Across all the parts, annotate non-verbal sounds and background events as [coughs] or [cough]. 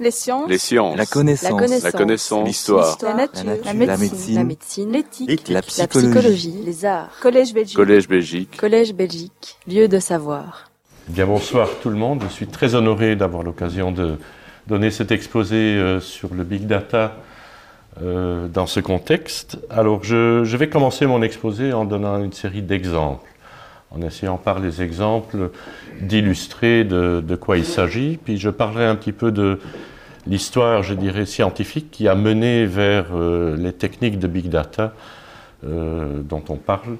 Les sciences. Les sciences. La connaissance. La connaissance. La. L'histoire. La nature. La nature. La La médecine. La. L'éthique. La La psychologie. Les arts. Collège Belgique. Collège Belgique. Collège Belgique. Lieu de savoir. Eh Bien bonsoir tout le monde. Je suis très honoré d'avoir l'occasion de donner cet exposé euh, sur le big data euh, dans ce contexte. Alors je, je vais commencer mon exposé en donnant une série d'exemples, en essayant par les exemples d'illustrer de, de quoi il s'agit. Puis je parlerai un petit peu de l'histoire, je dirais, scientifique qui a mené vers euh, les techniques de big data euh, dont on parle.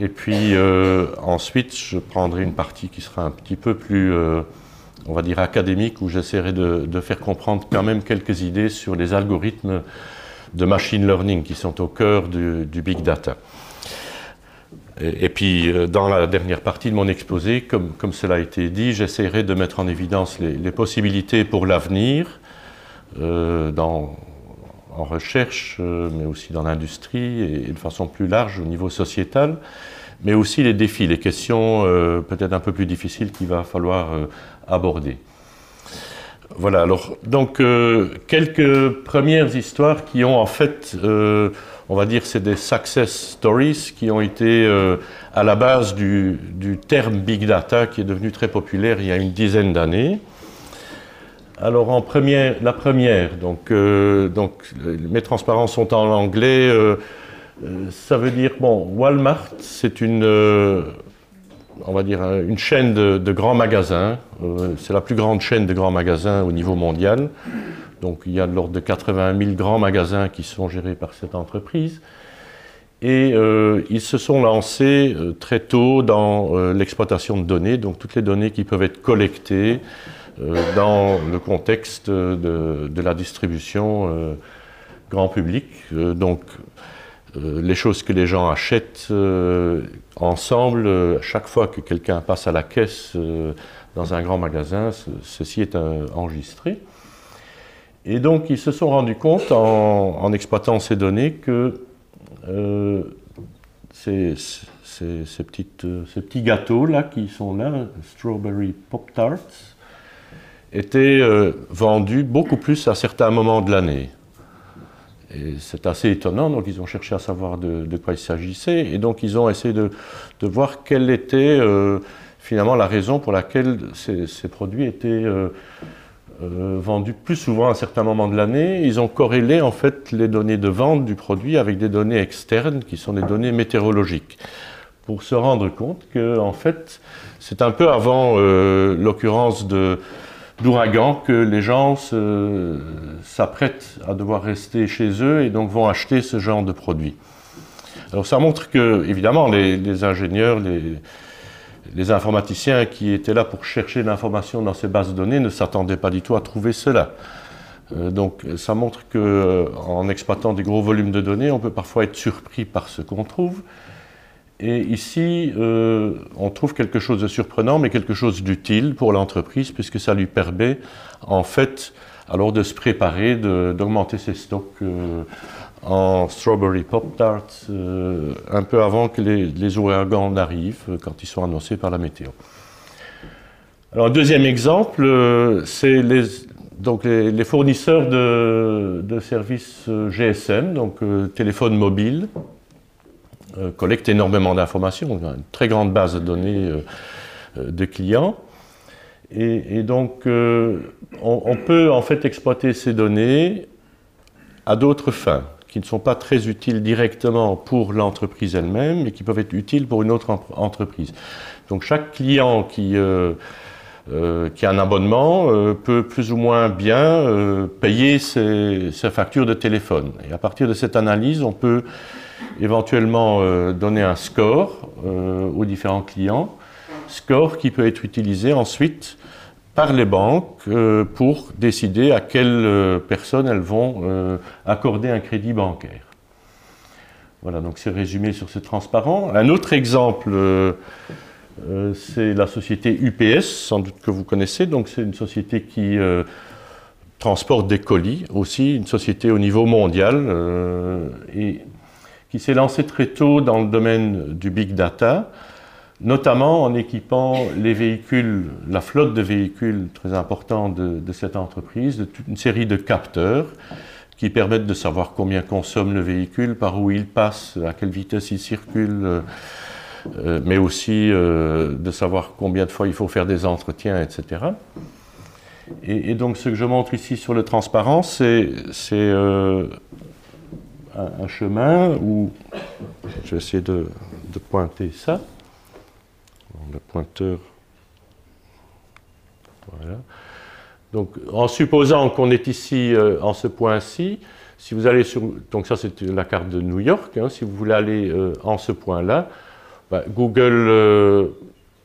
Et puis euh, ensuite, je prendrai une partie qui sera un petit peu plus, on va dire, académique, où j'essaierai de, faire comprendre quand même quelques idées sur les algorithmes de machine learning qui sont au cœur du big data. Et, puis, euh, dans la dernière partie de mon exposé, comme, cela a été dit, j'essaierai de mettre en évidence les, possibilités pour l'avenir euh, en recherche, euh, mais aussi dans l'industrie et, de façon plus large au niveau sociétal, mais aussi les défis, les questions euh, peut-être un peu plus difficiles qu'il va falloir aborder. Voilà, alors, donc, quelques premières histoires qui ont en fait, on va dire, c'est des success stories qui ont été euh, à la base du, terme big data qui est devenu très populaire il y a une dizaine d'années. Alors, en première, la première, donc, euh, mes transparences sont en anglais. euh, ça veut dire, bon, Walmart, c'est une, on va dire, une chaîne de, grands magasins. C'est la plus grande chaîne de grands magasins au niveau mondial. Donc, il y a de l'ordre de 80 000 grands magasins qui sont gérés par cette entreprise. Et euh, ils se sont lancés euh, très tôt dans euh, l'exploitation de données, donc toutes les données qui peuvent être collectées dans le contexte de, la distribution grand public. Donc, les choses que les gens achètent ensemble, chaque fois que quelqu'un passe à la caisse dans un grand magasin, ce- ceci est enregistré. Et donc, ils se sont rendus compte en, exploitant ces données que euh, ces, petits gâteaux-là qui sont là, Strawberry Pop Tarts, étaient euh, vendus beaucoup plus à certains moments de l'année. Et c'est assez étonnant, donc ils ont cherché à savoir de, quoi il s'agissait, et donc ils ont essayé de, voir quelle était euh, finalement la raison pour laquelle ces produits étaient euh, vendus plus souvent à certains moments de l'année. Ils ont corrélé en fait les données de vente du produit avec des données externes qui sont des données météorologiques, pour se rendre compte que en fait c'est un peu avant euh, l'occurrence d'ouragan que les gens s'apprêtent à devoir rester chez eux et donc vont acheter ce genre de produits. Alors ça montre que, évidemment, les, les ingénieurs, les, les informaticiens qui étaient là pour chercher l'information dans ces bases de données ne s'attendaient pas du tout à trouver cela. Euh, donc ça montre que euh, exploitant des gros volumes de données, on peut parfois être surpris par ce qu'on trouve. Et ici, euh, on trouve quelque chose de surprenant, mais quelque chose d'utile pour l'entreprise, puisque ça lui permet, en fait, alors de se préparer, d'augmenter ses stocks euh, en strawberry pop tarts euh, un peu avant que les, ouragans n'arrivent, euh, quand ils sont annoncés par la météo. Alors, deuxième exemple, euh, c'est les, les, fournisseurs de, services GSM, donc téléphone mobile, collectent énormément d'informations, une très grande base de données de clients. Et, donc, on, on peut en fait exploiter ces données à d'autres fins, qui ne sont pas très utiles directement pour l'entreprise elle-même, mais qui peuvent être utiles pour une autre entreprise. Donc, chaque client qui, euh, euh, qui a un abonnement euh, peut plus ou moins bien payer ses factures de téléphone. Et à partir de cette analyse, on peut éventuellement donner un score aux différents clients, score qui peut être utilisé ensuite par les banques euh, pour décider à quelles euh, personnes elles vont euh, accorder un crédit bancaire. Voilà, donc c'est résumé sur ce transparent. Un autre exemple, c'est la société UPS, sans doute que vous connaissez. Donc c'est une société qui transporte des colis, aussi une société au niveau mondial, et qui s'est lancée très tôt dans le domaine du big data notamment en équipant les véhicules, la flotte de véhicules très importante de, cette entreprise, de toute une série de capteurs qui permettent de savoir combien consomme le véhicule, par où il passe, à quelle vitesse il circule, euh, euh, mais aussi euh, de savoir combien de fois il faut faire des entretiens, etc. Et, donc ce que je montre ici sur le transparent, c'est un, un, chemin où, je vais essayer de pointer ça, le pointeur. Voilà. Donc, en supposant qu'on est ici euh, en ce point-ci, si vous allez sur. Donc, ça, c'est la carte de New York. Hein, si vous voulez aller euh, en ce point-là, bah, Google euh,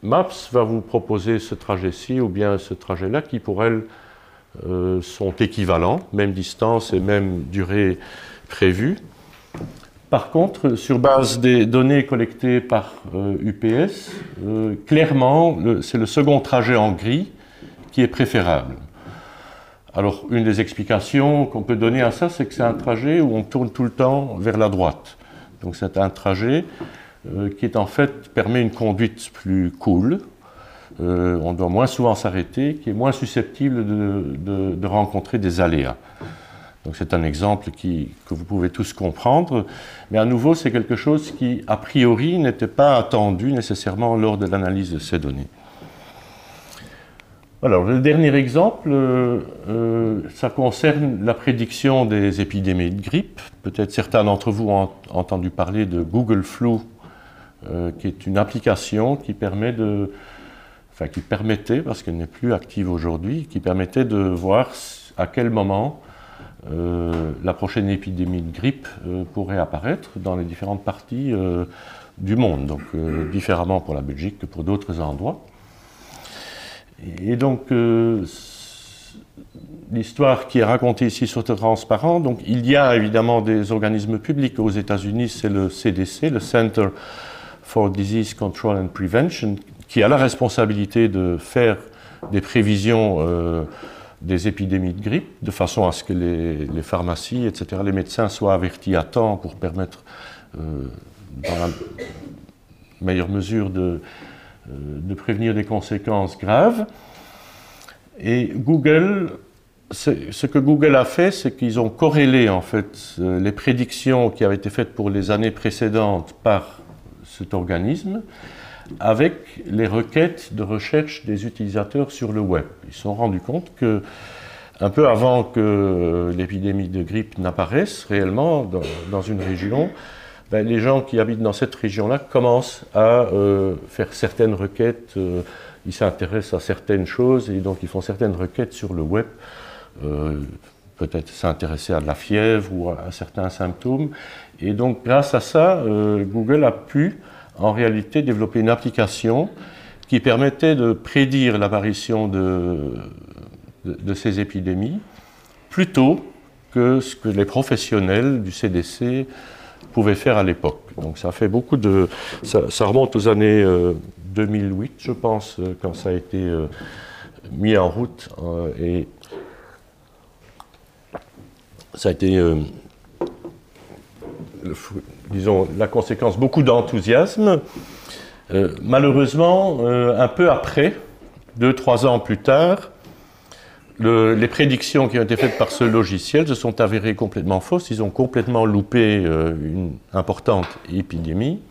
Maps va vous proposer ce trajet-ci ou bien ce trajet-là qui, pour elle, sont équivalents, même distance et même durée prévue. Par contre, sur base des données collectées par UPS, euh, euh, clairement, c'est le second trajet en gris qui est préférable. Alors, une des explications qu'on peut donner à ça, c'est que c'est un trajet où on tourne tout le temps vers la droite. Donc, c'est un trajet euh, qui est en fait permet une conduite plus cool. on doit moins souvent s'arrêter, qui est moins susceptible de rencontrer des aléas. Donc c'est un exemple que vous pouvez tous comprendre, mais à nouveau c'est quelque chose qui a priori n'était pas attendu nécessairement lors de l'analyse de ces données. Alors le dernier exemple, euh, euh, ça concerne la prédiction des épidémies de grippe. Peut-être certains d'entre vous ont entendu parler de Google Flu, euh, qui est une application qui permet de, enfin qui permettait, parce qu'elle n'est plus active aujourd'hui, qui permettait de voir à quel moment la prochaine épidémie de grippe euh, pourrait apparaître dans les différentes parties euh, du monde, donc différemment pour la Belgique que pour d'autres endroits. Et donc, l'histoire qui est racontée ici sur transparent, donc il y a évidemment des organismes publics aux États-Unis, c'est le CDC, le Center for Disease Control and Prevention, qui a la responsabilité de faire des prévisions des épidémies de grippe, de façon à ce que les, pharmacies, etc., les médecins soient avertis à temps pour permettre, euh, dans la meilleure mesure, de, euh, de, prévenir des conséquences graves. Et Google, ce que Google a fait, c'est qu'ils ont corrélé en fait euh, les prédictions qui avaient été faites pour les années précédentes par cet organisme avec les requêtes de recherche des utilisateurs sur le web. Ils se sont rendus compte que, un peu avant que l'épidémie de grippe n'apparaisse réellement dans, une région, ben, les gens qui habitent dans cette région-là commencent à euh, faire certaines requêtes, euh, ils s'intéressent à certaines choses et donc ils font certaines requêtes sur le web. Euh, peut-être s'intéresser à de la fièvre ou à, certains symptômes. Et donc, grâce à ça, Google a pu en réalité développer une application qui permettait de prédire l'apparition de, ces épidémies plus tôt que ce que les professionnels du CDC pouvaient faire à l'époque. Donc ça fait beaucoup de... Ça, remonte aux années 2008, euh, je pense, euh, quand ça a été euh, mis en route et ça a été disons, la conséquence, beaucoup d'enthousiasme. Euh, malheureusement, euh, un peu après, deux, trois ans plus tard, les prédictions qui ont été faites par ce logiciel se sont avérées complètement fausses. Ils ont complètement loupé euh, une importante épidémie.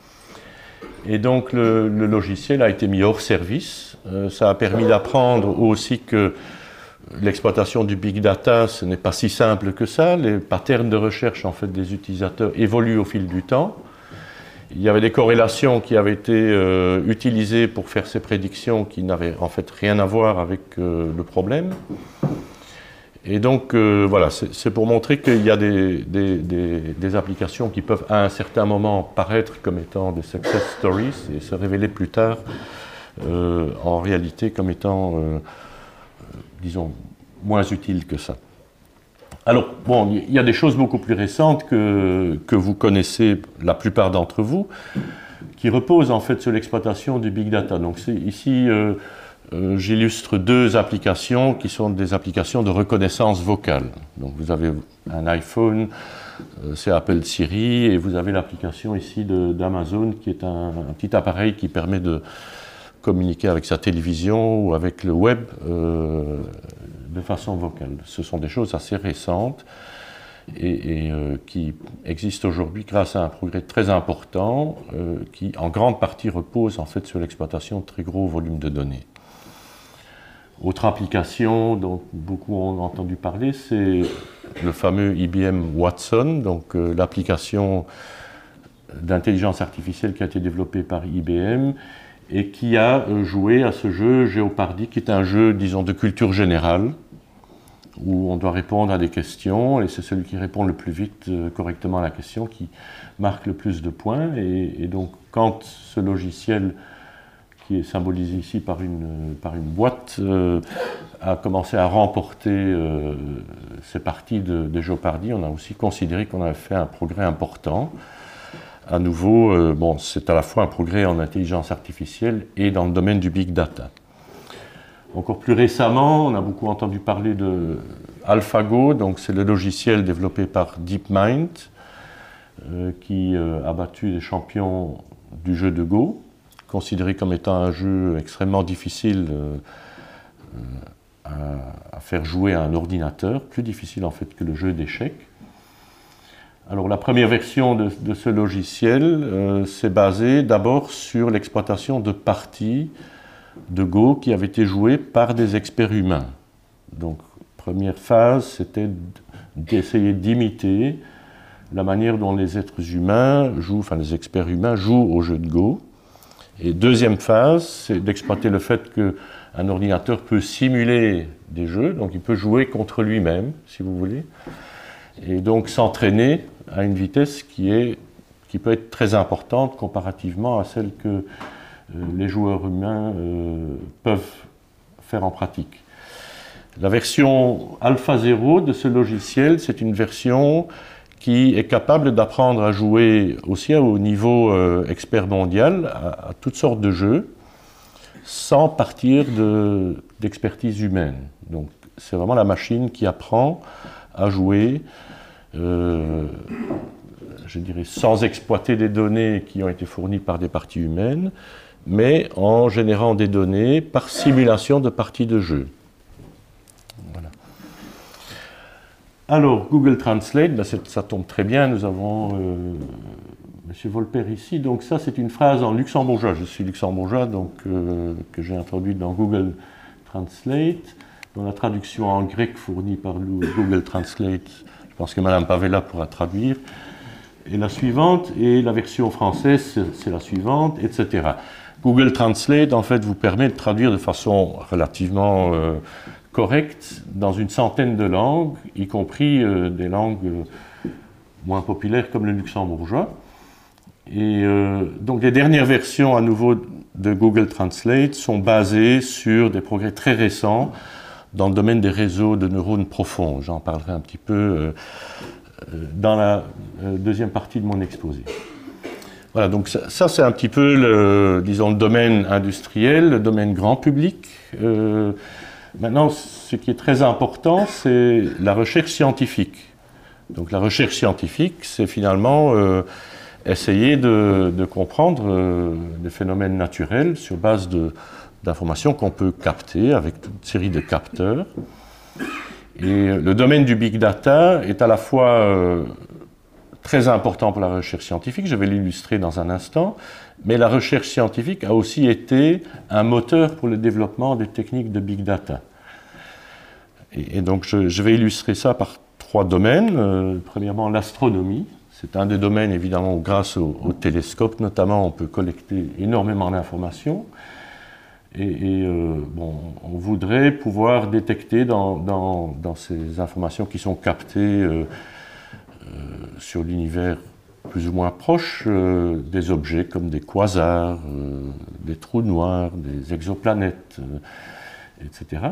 Et donc le, le, logiciel a été mis hors service. ça a permis d'apprendre aussi que l'exploitation du big data, ce n'est pas si simple que ça. Les patterns de recherche en fait, des utilisateurs évoluent au fil du temps. Il y avait des corrélations qui avaient été euh, utilisées pour faire ces prédictions qui n'avaient en fait rien à voir avec euh, le problème. Et donc euh, voilà, c'est pour montrer qu'il y a des, des, applications qui peuvent à un certain moment paraître comme étant des success stories et se révéler plus tard en réalité comme étant disons, moins utile que ça. Alors, bon, il y a des choses beaucoup plus récentes que, vous connaissez, la plupart d'entre vous, qui reposent en fait sur l'exploitation du big data. Donc, ici, euh, euh, j'illustre deux applications qui sont des applications de reconnaissance vocale. Donc vous avez un iPhone, euh, c'est Apple Siri, et vous avez l'application ici d'Amazon qui est un, petit appareil qui permet de communiquer avec sa télévision ou avec le web euh, de façon vocale. Ce sont des choses assez récentes et, euh, qui existent aujourd'hui grâce à un progrès très important qui en grande partie repose en fait sur l'exploitation de très gros volumes de données. Autre application dont beaucoup ont entendu parler, c'est le fameux IBM Watson, donc euh, l'application d'intelligence artificielle qui a été développée par IBM et qui a euh, joué à ce jeu Jeopardy, qui est un jeu, disons, de culture générale, où on doit répondre à des questions, et c'est celui qui répond le plus vite euh, correctement à la question qui marque le plus de points. et donc, quand ce logiciel qui est symbolisé ici par une, par une boîte, euh, a commencé à remporter euh, ces parties de, de. On a aussi considéré qu'on avait fait un progrès important. À nouveau, euh, bon, c'est à la fois un progrès en intelligence artificielle et dans le domaine du big data. Encore plus récemment, on a beaucoup entendu parler de AlphaGo, donc c'est le logiciel développé par DeepMind qui a battu les champions du jeu de Go considéré comme étant un jeu extrêmement difficile euh, euh, à, faire jouer à un ordinateur, plus difficile en fait que le jeu d'échecs. Alors la première version de, ce logiciel euh, s'est basée d'abord sur l'exploitation de parties de Go qui avaient été jouées par des experts humains. Donc première phase, c'était d'essayer d'imiter la manière dont les êtres humains jouent, enfin les experts humains jouent au jeu de Go. Et deuxième phase, c'est d'exploiter le fait qu'un ordinateur peut simuler des jeux, donc il peut jouer contre lui-même, si vous voulez, et donc s'entraîner à une vitesse qui, est, qui peut être très importante comparativement à celle que euh, les joueurs humains euh, peuvent faire en pratique. La version Alpha 0 de ce logiciel, c'est une version qui est capable d'apprendre à jouer aussi au niveau euh, expert mondial à, toutes sortes de jeux sans partir d'expertise humaine. Donc c'est vraiment la machine qui apprend à jouer, euh, je dirais, sans exploiter des données qui ont été fournies par des parties humaines, mais en générant des données par simulation de parties de jeu. Alors, Google Translate, ben, ça tombe très bien, nous avons euh, M. Volper ici. Donc ça, c'est une phrase en luxembourgeois. Je suis luxembourgeois, donc euh, que j'ai introduite dans Google Translate. Dans la traduction en grec fournie par Google Translate, je pense que Mme Pavella pourra traduire. Et la suivante, et la version française, c'est la suivante, etc. Google Translate, en fait, vous permet de traduire de façon relativement euh, correct dans une centaine de langues, y compris euh, des langues euh, moins populaires comme le luxembourgeois. Et donc les dernières versions à nouveau de Google Translate sont basées sur des progrès très récents dans le domaine des réseaux de neurones profonds. J'en parlerai un petit peu dans la deuxième partie de mon exposé. Voilà, donc ça, c'est un petit peu le, disons, le domaine industriel, le domaine grand public. Maintenant, ce qui est très important, c'est la recherche scientifique. Donc la recherche scientifique, c'est finalement euh, essayer de, comprendre euh, des phénomènes naturels sur base d'informations qu'on peut capter avec toute une série de capteurs. Et le domaine du big data est à la fois euh, très important pour la recherche scientifique, je vais l'illustrer dans un instant, mais la recherche scientifique a aussi été un moteur pour le développement des techniques de big data. Et, donc je, vais illustrer ça par trois domaines. Euh, premièrement, l'astronomie. C'est un des domaines, évidemment, où grâce au, télescope notamment, on peut collecter énormément d'informations. Et, euh, bon, on voudrait pouvoir détecter dans, dans, dans ces informations qui sont captées euh, sur l'univers plus ou moins proche euh, des objets comme des quasars, euh, des trous noirs, des exoplanètes, euh, etc.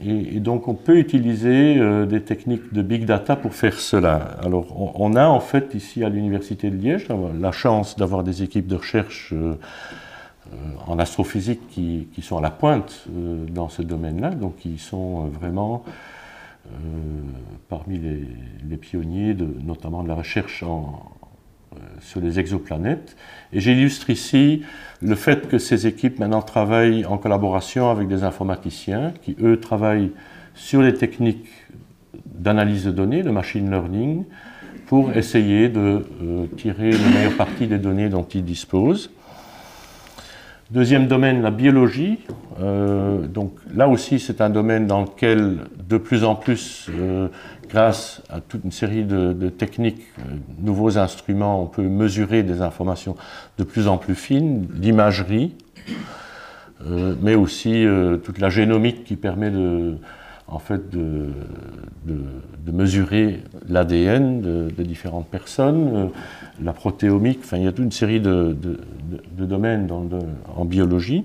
Et, donc on peut utiliser des techniques de big data pour faire cela. Alors on, a en fait ici à l'Université de Liège la chance d'avoir des équipes de recherche en astrophysique qui, sont à la pointe dans ce domaine-là, donc qui sont vraiment parmi les, pionniers, notamment de la recherche sur les exoplanètes. Et j'illustre ici le fait que ces équipes maintenant travaillent en collaboration avec des informaticiens qui, eux, travaillent sur les techniques d'analyse de données, de machine learning, pour essayer de euh, tirer le meilleur parti des données dont ils disposent. Deuxième domaine, la biologie. Euh, donc là aussi, c'est un domaine dans lequel, de plus en plus, euh, grâce à toute une série de, techniques, nouveaux instruments, on peut mesurer des informations de plus en plus fines, l'imagerie, mais aussi toute la génomique qui permet de, en fait de, mesurer l'ADN de, différentes personnes, euh, la protéomique, enfin il y a toute une série de, domaines en biologie.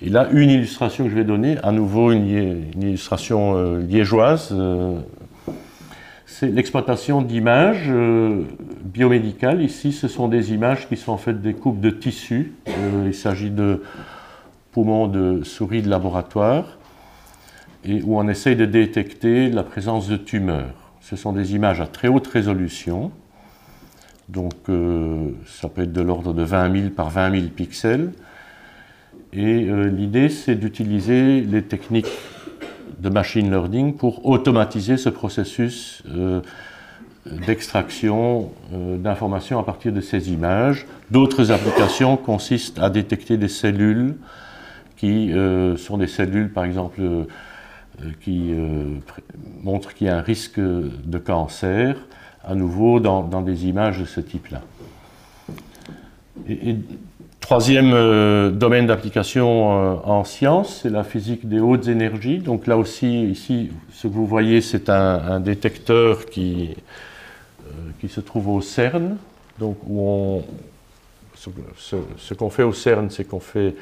Et là, une illustration que je vais donner, à nouveau une, illustration euh, liégeoise, euh, c'est l'exploitation d'images biomédicales. Ici, ce sont des images qui sont en fait des coupes de tissus. il s'agit de poumons de souris de laboratoire et où on essaye de détecter la présence de tumeurs. Ce sont des images à très haute résolution, donc euh, ça peut être de l'ordre de 20 000 par 20 000 pixels. Et euh, l'idée, c'est d'utiliser les techniques de machine learning pour automatiser ce processus euh, d'extraction d'informations à partir de ces images. D'autres applications consistent à détecter des cellules qui sont des cellules, par exemple, qui euh, montre qu'il y a un risque de cancer, à nouveau dans, des images de ce type-là. Troisième euh, domaine d'application en science, c'est la physique des hautes énergies. Donc là aussi, ici, ce que vous voyez, c'est un, détecteur qui, qui se trouve au CERN. Donc ce qu'on fait au CERN, c'est qu'on fait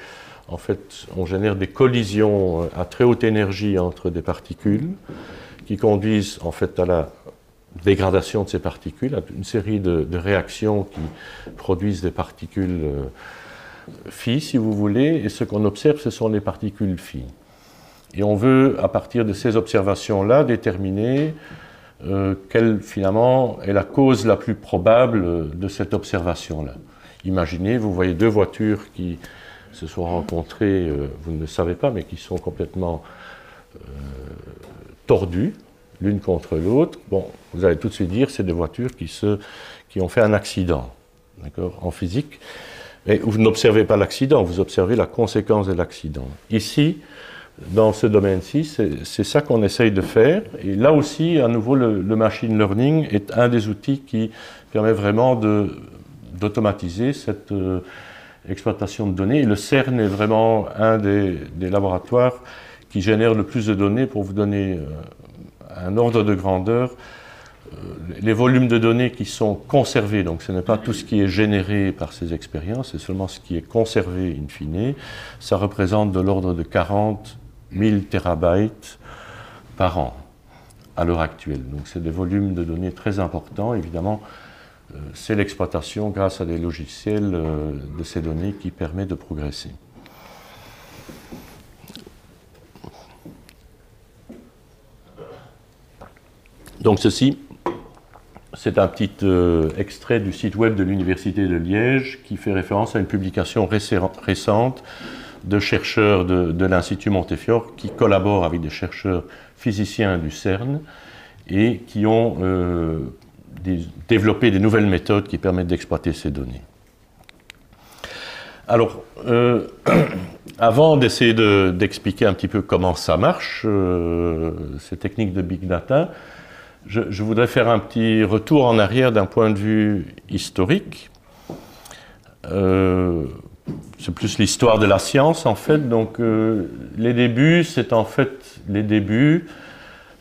en fait, on génère des collisions à très haute énergie entre des particules qui conduisent en fait à la dégradation de ces particules, une série de, réactions qui produisent des particules euh, phi, si vous voulez, et ce qu'on observe, ce sont les particules phi. Et on veut, à partir de ces observations-là, déterminer euh, quelle, finalement, est la cause la plus probable de cette observation-là. Imaginez, vous voyez deux voitures qui se sont rencontrés, euh, vous ne le savez pas, mais qui sont complètement tordus l'une contre l'autre. Bon, vous allez tout de suite dire, c'est des voitures qui, se, qui ont fait un accident, d'accord, en physique. Mais vous n'observez pas l'accident, vous observez la conséquence de l'accident. Ici, dans ce domaine-ci, c'est ça qu'on essaye de faire. Et là aussi, à nouveau, le, machine learning est un des outils qui permet vraiment d'automatiser cette, euh, exploitation de données. le CERN est vraiment un des, laboratoires qui génère le plus de données. Pour vous donner euh, un ordre de grandeur, euh, les volumes de données qui sont conservés, donc ce n'est pas tout ce qui est généré par ces expériences, c'est seulement ce qui est conservé in fine, ça représente de l'ordre de 40 000 terabytes par an à l'heure actuelle. Donc c'est des volumes de données très importants, évidemment. Euh, c'est l'exploitation grâce à des logiciels euh, de ces données qui permet de progresser. Donc ceci, c'est un petit euh, extrait du site web de l'Université de Liège qui fait référence à une publication récente de chercheurs de, l'Institut Montefiore qui collaborent avec des chercheurs physiciens du CERN et qui ont développer des nouvelles méthodes qui permettent d'exploiter ces données. Alors, euh, [clears throat] avant d'essayer d'expliquer un petit peu comment ça marche, euh, ces techniques de big data, je, voudrais faire un petit retour en arrière d'un point de vue historique. Euh, c'est plus l'histoire de la science en fait. Donc, les débuts, c'est en fait les débuts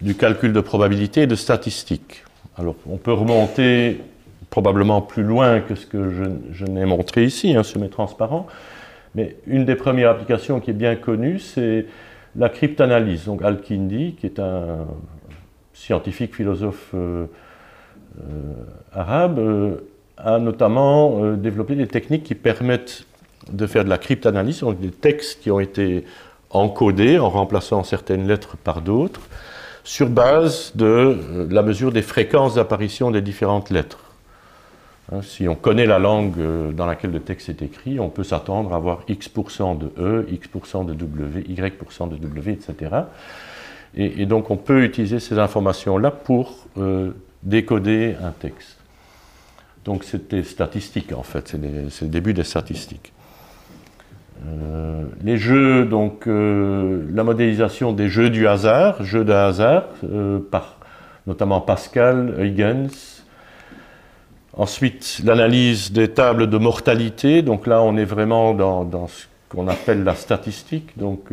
du calcul de probabilité et de statistique. Alors, on peut remonter probablement plus loin que ce que je, n'ai montré ici, hein, ce transparent. Mais une des premières applications qui est bien connue, c'est la cryptanalyse. Donc, Al-Kindi, qui est un scientifique philosophe euh, euh, arabe, euh, a notamment développé des techniques qui permettent de faire de la cryptanalyse, donc des textes qui ont été encodés en remplaçant certaines lettres par d'autres, sur base de la mesure des fréquences d'apparition des différentes lettres. Hein, si on connaît la langue dans laquelle le texte est écrit, on peut s'attendre à avoir X% de E, X% de W, Y% de W, etc. Et, donc on peut utiliser ces informations-là pour euh, décoder un texte. Donc c'était statistique en fait, c'est le début des statistiques. Euh, les jeux, donc euh, la modélisation des jeux du hasard, jeux de hasard, par notamment Pascal, Huygens. Ensuite, l'analyse des tables de mortalité. Donc là, on est vraiment dans, dans ce qu'on appelle la statistique. Donc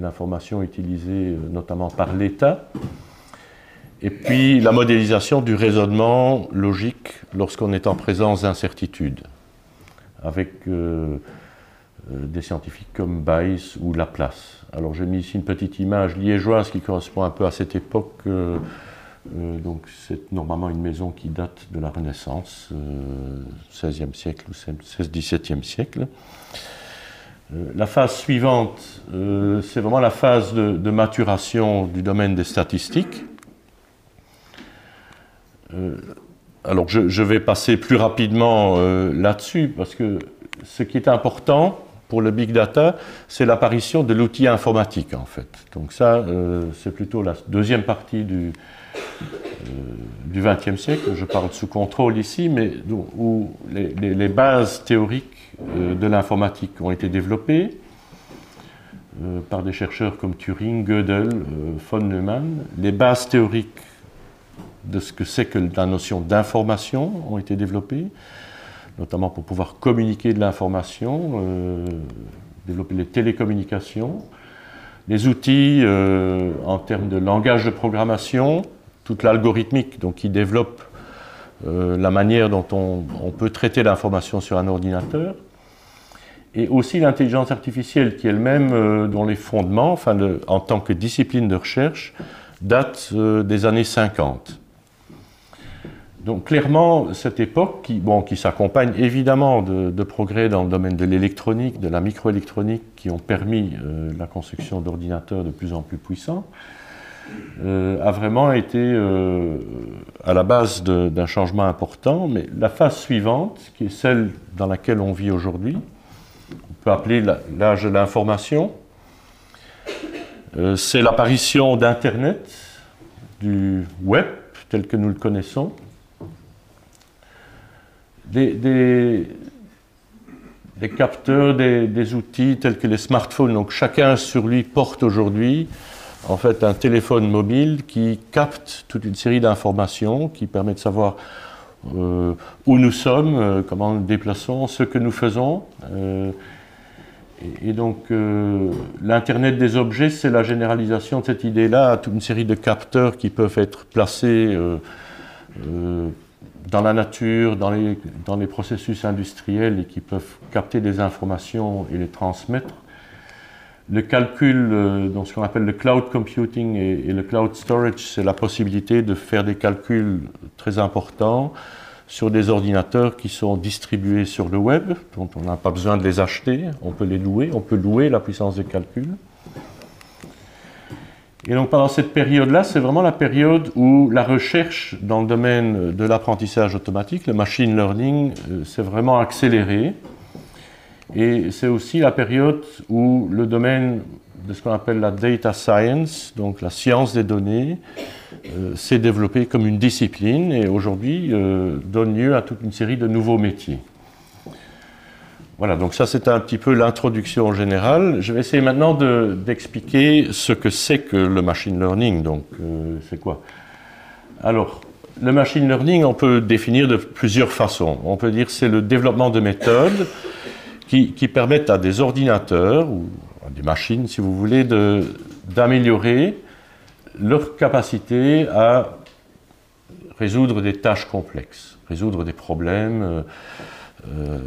l'information utilisée euh, notamment par l'État. Et puis la modélisation du raisonnement logique lorsqu'on est en présence d'incertitudes, avec euh, euh, des scientifiques comme Bayes ou Laplace. Alors j'ai mis ici une petite image liégeoise qui correspond un peu à cette époque. donc c'est normalement une maison qui date de la Renaissance, 16e siècle ou 16-17e siècle. Euh, la phase suivante, euh, c'est vraiment la phase de, maturation du domaine des statistiques. Euh, alors je, vais passer plus rapidement là-dessus parce que ce qui est important pour le big data, c'est l'apparition de l'outil informatique en fait. Donc ça, c'est plutôt la deuxième partie du, du XXe siècle. Je parle sous contrôle ici, mais où les bases théoriques euh, de l'informatique ont été développées euh, par des chercheurs comme Turing, Gödel, euh, von Neumann. Les bases théoriques de ce que c'est que la notion d'information ont été développées, notamment pour pouvoir communiquer de l'information, développer les télécommunications, les outils en termes de langage de programmation, toute l'algorithmique donc, qui développe la manière dont on peut traiter l'information sur un ordinateur, et aussi l'intelligence artificielle qui elle-même, euh, dont les fondements, en tant que discipline de recherche, datent euh, des années 50. Donc clairement, cette époque, qui, s'accompagne évidemment de, progrès dans le domaine de l'électronique, de la microélectronique, qui ont permis euh, la construction d'ordinateurs de plus en plus puissants, a vraiment été à la base d'un changement important. Mais la phase suivante, qui est celle dans laquelle on vit aujourd'hui, peut appeler l'âge de l'information. Euh, c'est l'apparition d'Internet, du web tel que nous le connaissons. Des, des, capteurs, des, outils tels que les smartphones. Donc chacun sur lui porte aujourd'hui en fait un téléphone mobile qui capte toute une série d'informations, qui permet de savoir euh, où nous sommes, euh, comment nous déplaçons, ce que nous faisons. Et, donc, euh, l'Internet des objets, c'est la généralisation de cette idée-là à toute une série de capteurs qui peuvent être placés euh, euh, dans la nature, dans les, processus industriels et qui peuvent capter des informations et les transmettre. Le calcul, dans ce qu'on appelle le cloud computing et, le cloud storage, c'est la possibilité de faire des calculs très importants sur des ordinateurs qui sont distribués sur le web, dont on n'a pas besoin de les acheter, on peut les louer, on peut louer la puissance de calcul. Et donc pendant cette période-là, c'est vraiment la période où la recherche dans le domaine de l'apprentissage automatique, le machine learning, euh, s'est vraiment accéléré. Et c'est aussi la période où le domaine de ce qu'on appelle la data science, donc la science des données, euh, s'est développé comme une discipline et aujourd'hui euh, donne lieu à toute une série de nouveaux métiers. Voilà, donc ça c'est un petit peu l'introduction générale. Je vais essayer maintenant d'expliquer ce que c'est que le machine learning. Donc euh, c'est quoi? Alors, le machine learning, on peut définir de plusieurs façons. On peut dire c'est le développement de méthodes qui, permettent à des ordinateurs ou à des machines, si vous voulez, d'améliorer leur capacité à résoudre des tâches complexes, résoudre des problèmes. Euh, euh,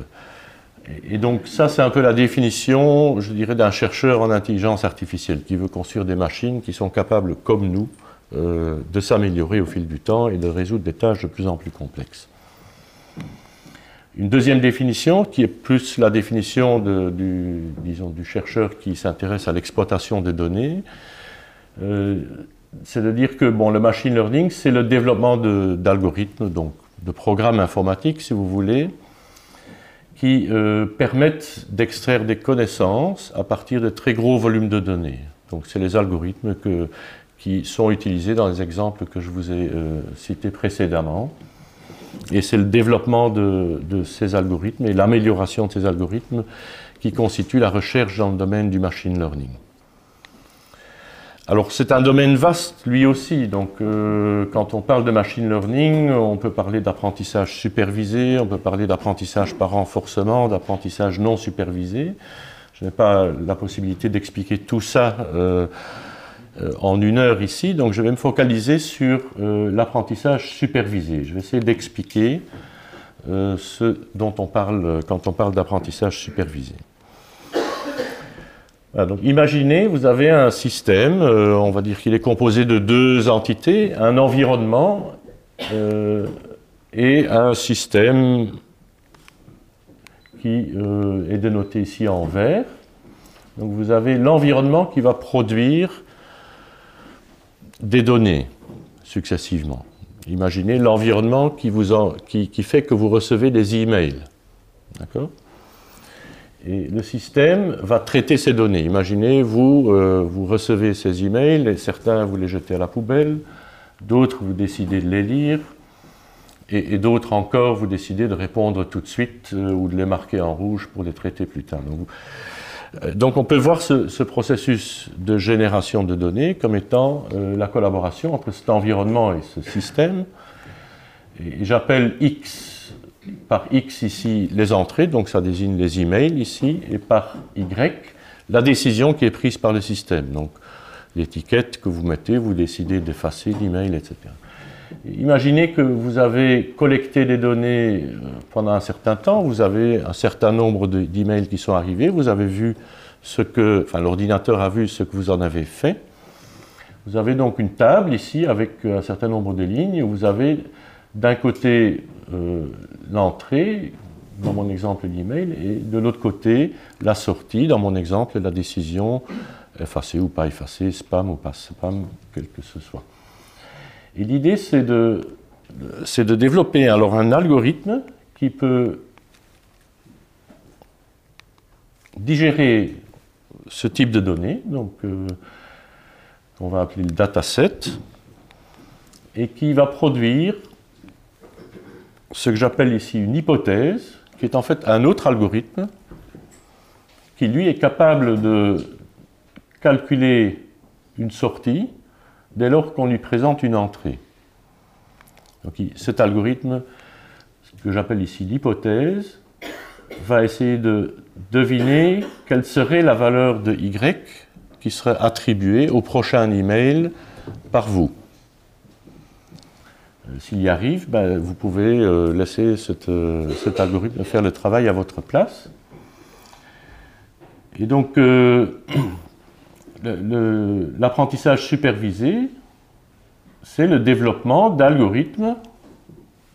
et donc ça, c'est un peu la définition, je dirais, d'un chercheur en intelligence artificielle qui veut construire des machines qui sont capables, comme nous, euh, de s'améliorer au fil du temps et de résoudre des tâches de plus en plus complexes. Une deuxième définition, qui est plus la définition du, disons, du chercheur qui s'intéresse à l'exploitation des données, euh, c'est de dire que bon, le machine learning, c'est le développement d'algorithmes, donc de programmes informatiques, si vous voulez, qui euh, permettent d'extraire des connaissances à partir de très gros volumes de données. Donc, c'est les algorithmes qui sont utilisés dans les exemples que je vous ai euh, cités précédemment. Et c'est le développement de, ces algorithmes et l'amélioration de ces algorithmes qui constitue la recherche dans le domaine du machine learning. Alors c'est un domaine vaste lui aussi, donc euh, quand on parle de machine learning, on peut parler d'apprentissage supervisé, on peut parler d'apprentissage par renforcement, d'apprentissage non supervisé. Je n'ai pas la possibilité d'expliquer tout ça euh, en une heure ici, donc je vais me focaliser sur euh, l'apprentissage supervisé. Je vais essayer d'expliquer euh, ce dont on parle quand on parle d'apprentissage supervisé. donc imaginez, vous avez un système, on va dire qu'il est composé de deux entités, un environnement et un système qui est dénoté ici en vert. Donc vous avez l'environnement qui va produire des données successivement. Imaginez l'environnement qui, qui, fait que vous recevez des emails. D'accord? Et le système va traiter ces données. Imaginez, vous, euh, vous recevez ces emails, et certains vous les jetez à la poubelle, d'autres vous décidez de les lire, et, d'autres encore vous décidez de répondre tout de suite euh, ou de les marquer en rouge pour les traiter plus tard. Euh, donc on peut voir ce, processus de génération de données comme étant euh, la collaboration entre cet environnement et ce système. J'appelle X, par X ici les entrées, donc ça désigne les emails ici, et par Y la décision qui est prise par le système. Donc l'étiquette que vous mettez, vous décidez d'effacer l'email, etc. Imaginez que vous avez collecté des données euh, pendant un certain temps, vous avez un certain nombre d'emails qui sont arrivés, vous avez vu ce que, enfin l'ordinateur a vu ce que vous en avez fait. Vous avez donc une table ici avec un certain nombre de lignes. Vous avez d'un côté euh, l'entrée, dans mon exemple l'email, et de l'autre côté la sortie, dans mon exemple la décision effacer ou pas effacer, spam ou pas spam, quel que ce soit. Et l'idée, c'est de, de développer alors un algorithme qui peut digérer ce type de données, donc euh, on va appeler le dataset, et qui va produire ce que j'appelle ici une hypothèse, qui est en fait un autre algorithme, qui lui est capable de calculer une sortie dès lors qu'on lui présente une entrée. Donc, cet algorithme, ce que j'appelle ici l'hypothèse, va essayer de deviner quelle serait la valeur de y qui serait attribuée au prochain email par vous. Euh, s'il y arrive, ben, vous pouvez euh, laisser euh, cet algorithme faire le travail à votre place. Et donc, l'apprentissage supervisé, c'est le développement d'algorithmes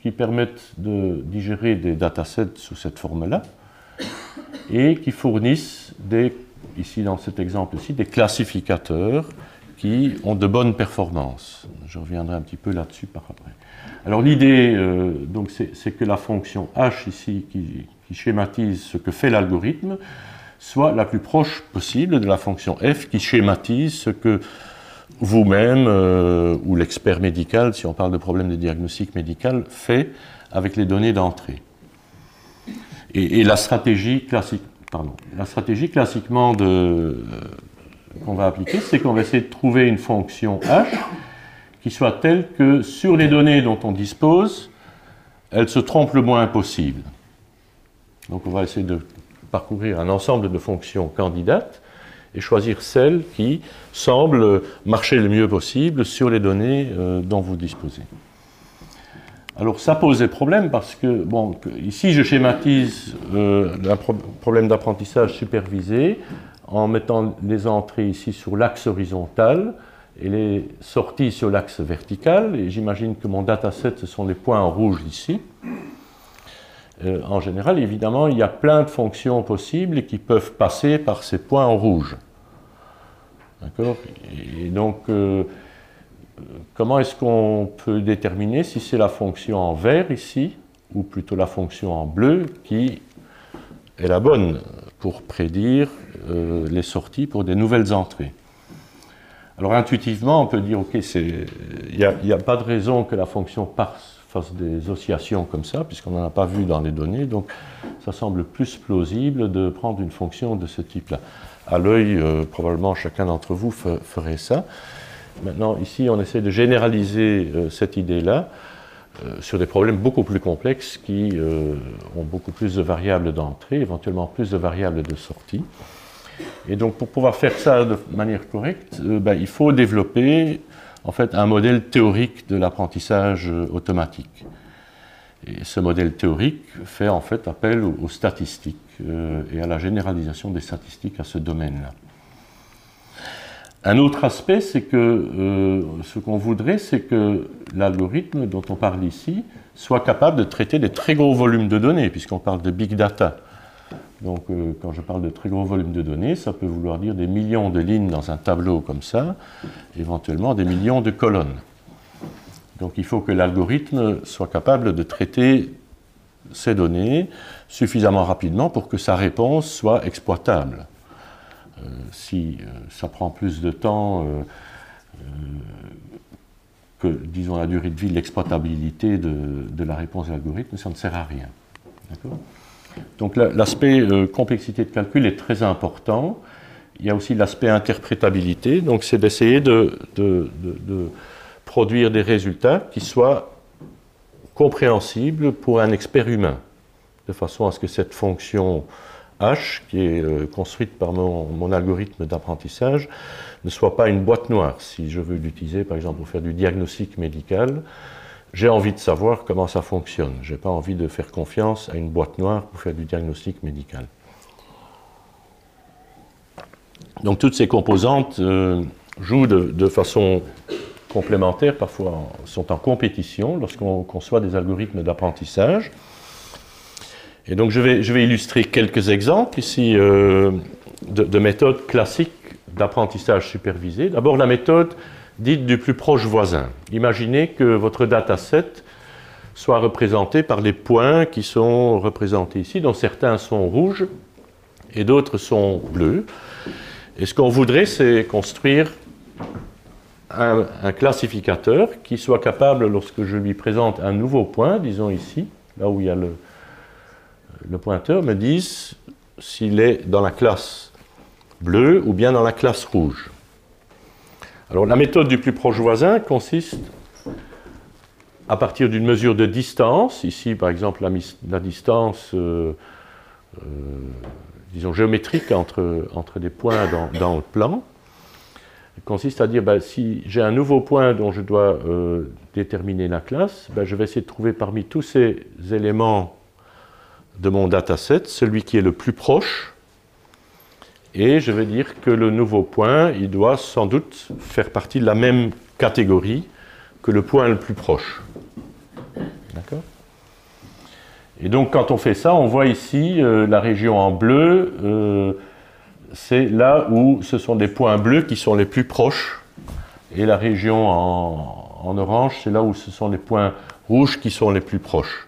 qui permettent de digérer des datasets sous cette forme-là et qui fournissent des, ici dans cet exemple-ci, des classificateurs qui ont de bonnes performances. Je reviendrai un petit peu là-dessus par après. Alors l'idée, euh, c'est que la fonction h ici, qui schématise ce que fait l'algorithme, soit la plus proche possible de la fonction f qui schématise ce que vous-même euh, ou l'expert médical, si on parle de problème de diagnostic médical, fait avec les données d'entrée. Et, la stratégie classique, pardon, la stratégie classiquement euh, qu'on va appliquer, c'est qu'on va essayer de trouver une fonction h qui soit telle que sur les données dont on dispose, elle se trompe le moins possible. Donc on va essayer de parcourir un ensemble de fonctions candidates et choisir celle qui semble marcher le mieux possible sur les données euh, dont vous disposez. Alors ça pose des problèmes parce que, bon, ici je schématise euh, un problème d'apprentissage supervisé en mettant les entrées ici sur l'axe horizontal et les sorties sur l'axe vertical. Et j'imagine que mon dataset, ce sont les points en rouge ici. Euh, en général, évidemment, il y a plein de fonctions possibles qui peuvent passer par ces points en rouge. D'accord? Et donc, euh, comment est-ce qu'on peut déterminer si c'est la fonction en vert ici, ou plutôt la fonction en bleu, qui est la bonne pour prédire euh, les sorties pour des nouvelles entrées? Alors intuitivement, on peut dire, OK, il n'y a, pas de raison que la fonction fasse des oscillations comme ça, puisqu'on n'en a pas vu dans les données, donc ça semble plus plausible de prendre une fonction de ce type-là. À l'œil, euh, probablement chacun d'entre vous ferait ça. Maintenant, ici, on essaie de généraliser euh, cette idée-là euh, sur des problèmes beaucoup plus complexes qui ont beaucoup plus de variables d'entrée, éventuellement plus de variables de sortie. Et donc, pour pouvoir faire ça de manière correcte, ben, il faut développer en fait un modèle théorique de l'apprentissage automatique. Et ce modèle théorique fait en fait appel aux, statistiques et à la généralisation des statistiques à ce domaine-là. Un autre aspect, c'est que euh, ce qu'on voudrait, c'est que l'algorithme dont on parle ici soit capable de traiter des très gros volumes de données, puisqu'on parle de big data. Donc, euh, quand je parle de très gros volumes de données, ça peut vouloir dire des millions de lignes dans un tableau comme ça, éventuellement des millions de colonnes. Donc, il faut que l'algorithme soit capable de traiter ces données suffisamment rapidement pour que sa réponse soit exploitable. Euh, si euh, ça prend plus de temps que, disons, la durée de vie, l'exploitabilité de, la réponse de l'algorithme, ça ne sert à rien. Donc l'aspect complexité de calcul est très important. Il y a aussi l'aspect interprétabilité, donc c'est d'essayer de, de, produire des résultats qui soient compréhensibles pour un expert humain, de façon à ce que cette fonction H, qui est euh, construite par mon, algorithme d'apprentissage, ne soit pas une boîte noire. Si je veux l'utiliser, par exemple, pour faire du diagnostic médical, j'ai envie de savoir comment ça fonctionne. Je n'ai pas envie de faire confiance à une boîte noire pour faire du diagnostic médical. Donc toutes ces composantes euh, jouent de, façon complémentaire, parfois sont en compétition lorsqu'on conçoit des algorithmes d'apprentissage. Et donc je vais, illustrer quelques exemples ici euh, de, méthodes classiques d'apprentissage supervisé. D'abord la méthode dite du plus proche voisin. Imaginez que votre dataset soit représenté par les points qui sont représentés ici, dont certains sont rouges et d'autres sont bleus. Et ce qu'on voudrait, c'est construire un, un, classificateur qui soit capable, lorsque je lui présente un nouveau point, disons ici, là où il y a le, le pointeur me dise s'il est dans la classe bleue ou bien dans la classe rouge. Alors la méthode du plus proche voisin consiste à partir d'une mesure de distance, ici par exemple la, distance euh, euh, disons géométrique entre, des points dans, le plan, consiste à dire ben, si j'ai un nouveau point dont je dois euh, déterminer la classe, ben, je vais essayer de trouver parmi tous ces éléments de mon dataset, celui qui est le plus proche, et je vais dire que le nouveau point, il doit sans doute faire partie de la même catégorie que le point le plus proche. D'accord? Et donc quand on fait ça, on voit ici euh, la région en bleu, euh, c'est là où ce sont des points bleus qui sont les plus proches, et la région en, en orange, c'est là où ce sont les points rouges qui sont les plus proches.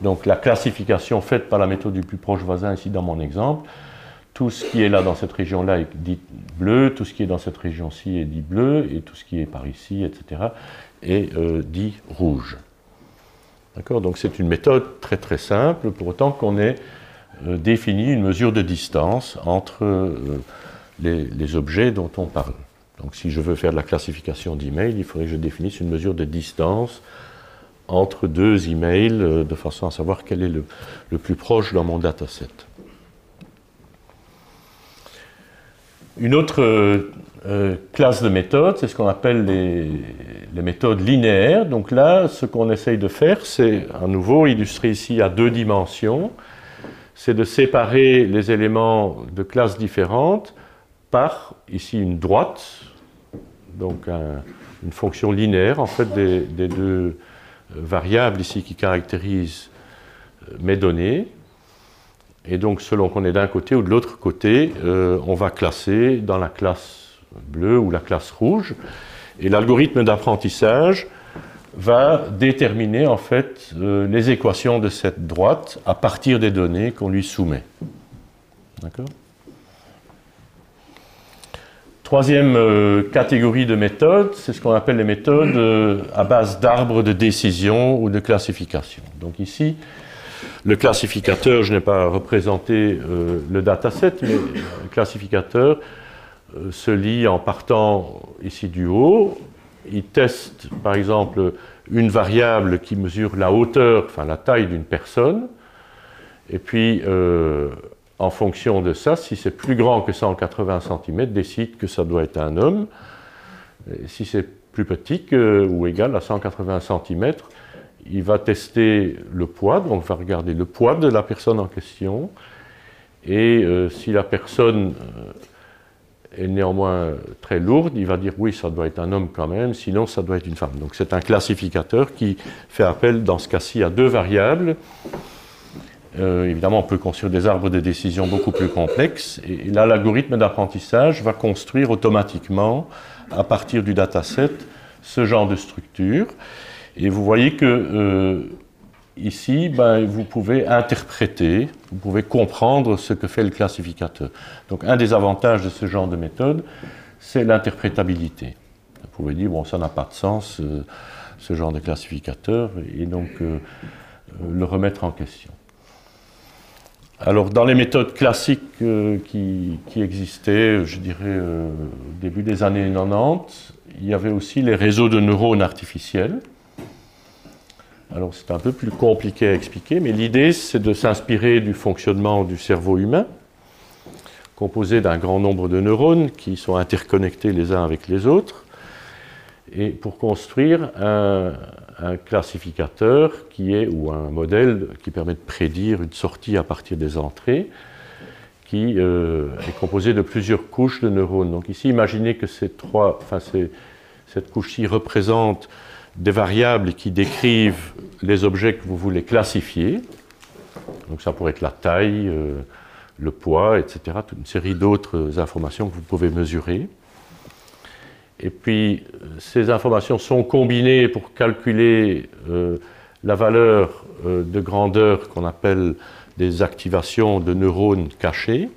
Donc la classification faite par la méthode du plus proche voisin, ici dans mon exemple, tout ce qui est là dans cette région-là est dit bleu, tout ce qui est dans cette région-ci est dit bleu, et tout ce qui est par ici, etc., est euh, dit rouge. D'accord? Donc c'est une méthode très très simple, pour autant qu'on ait euh, défini une mesure de distance entre euh, les, objets dont on parle. Donc si je veux faire de la classification d'email, il faudrait que je définisse une mesure de distance entre deux emails de façon à savoir quel est le, plus proche dans mon dataset. Une autre euh, euh, classe de méthodes, c'est ce qu'on appelle les, méthodes linéaires. Donc là, ce qu'on essaye de faire, c'est à nouveau illustré ici à deux dimensions, c'est de séparer les éléments de classes différentes par ici une droite, donc une fonction linéaire en fait des deux variables ici qui caractérisent mes données. Et donc, selon qu'on est d'un côté ou de l'autre côté, on va classer dans la classe bleue ou la classe rouge. Et l'algorithme d'apprentissage va déterminer en fait les équations de cette droite à partir des données qu'on lui soumet. D'accord? Troisième euh, catégorie de méthodes, c'est ce qu'on appelle les méthodes euh, à base d'arbres de décision ou de classification. Donc ici, le classificateur, je n'ai pas représenté euh, le dataset, mais le classificateur se lit en partant ici du haut. Il teste, par exemple, une variable qui mesure la hauteur, enfin la taille d'une personne, et puis en fonction de ça, si c'est plus grand que 180 cm, décide que ça doit être un homme. si c'est plus petit ou égal à 180 cm, il va tester le poids, donc il va regarder le poids de la personne en question. Et euh, si la personne euh, est néanmoins très lourde, il va dire oui, ça doit être un homme quand même, sinon ça doit être une femme. Donc c'est un classificateur qui fait appel dans ce cas-ci à deux variables euh, évidemment, on peut construire des arbres de décision beaucoup plus complexes. Et, là, l'algorithme d'apprentissage va construire automatiquement, à partir du dataset, ce genre de structure. Et vous voyez que euh, ici, ben, vous pouvez interpréter, vous pouvez comprendre ce que fait le classificateur. Donc, un des avantages de ce genre de méthode, c'est l'interprétabilité. Vous pouvez dire, bon, ça n'a pas de sens, euh, ce genre de classificateur, et donc le remettre en question. Alors, dans les méthodes classiques euh, qui, existaient, je dirais, euh, au début des années 90, il y avait aussi les réseaux de neurones artificiels. Alors, c'est un peu plus compliqué à expliquer, mais l'idée, c'est de s'inspirer du fonctionnement du cerveau humain, composé d'un grand nombre de neurones qui sont interconnectés les uns avec les autres, et pour construire un, classificateur qui est, ou un modèle qui permet de prédire une sortie à partir des entrées, qui euh, est composé de plusieurs couches de neurones. Donc ici, imaginez que ces trois, enfin, cette couche-ci représente des variables qui décrivent les objets que vous voulez classifier. Donc ça pourrait être la taille, euh, le poids, etc. Toute une série d'autres informations que vous pouvez mesurer. Et puis, ces informations sont combinées pour calculer euh, la valeur euh, de grandeur qu'on appelle des activations de neurones cachés,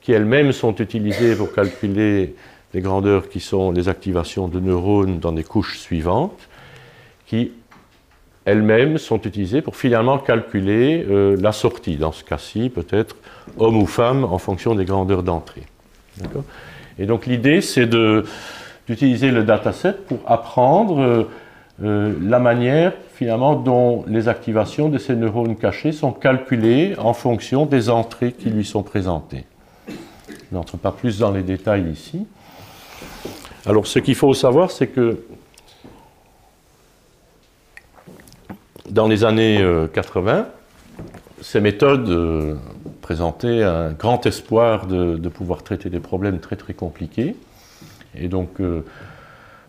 qui elles-mêmes sont utilisées pour calculer les grandeurs qui sont les activations de neurones dans des couches suivantes, qui elles-mêmes sont utilisées pour finalement calculer euh, la sortie, dans ce cas-ci peut-être homme ou femme en fonction des grandeurs d'entrée. Et donc l'idée, c'est d'utiliser le dataset pour apprendre euh, euh, la manière finalement dont les activations de ces neurones cachés sont calculées en fonction des entrées qui lui sont présentées. Je n'entre pas plus dans les détails ici. Alors ce qu'il faut savoir, c'est que dans les années 80, euh, ces méthodes présentaient un grand espoir de, pouvoir traiter des problèmes très très compliqués. Et donc, euh,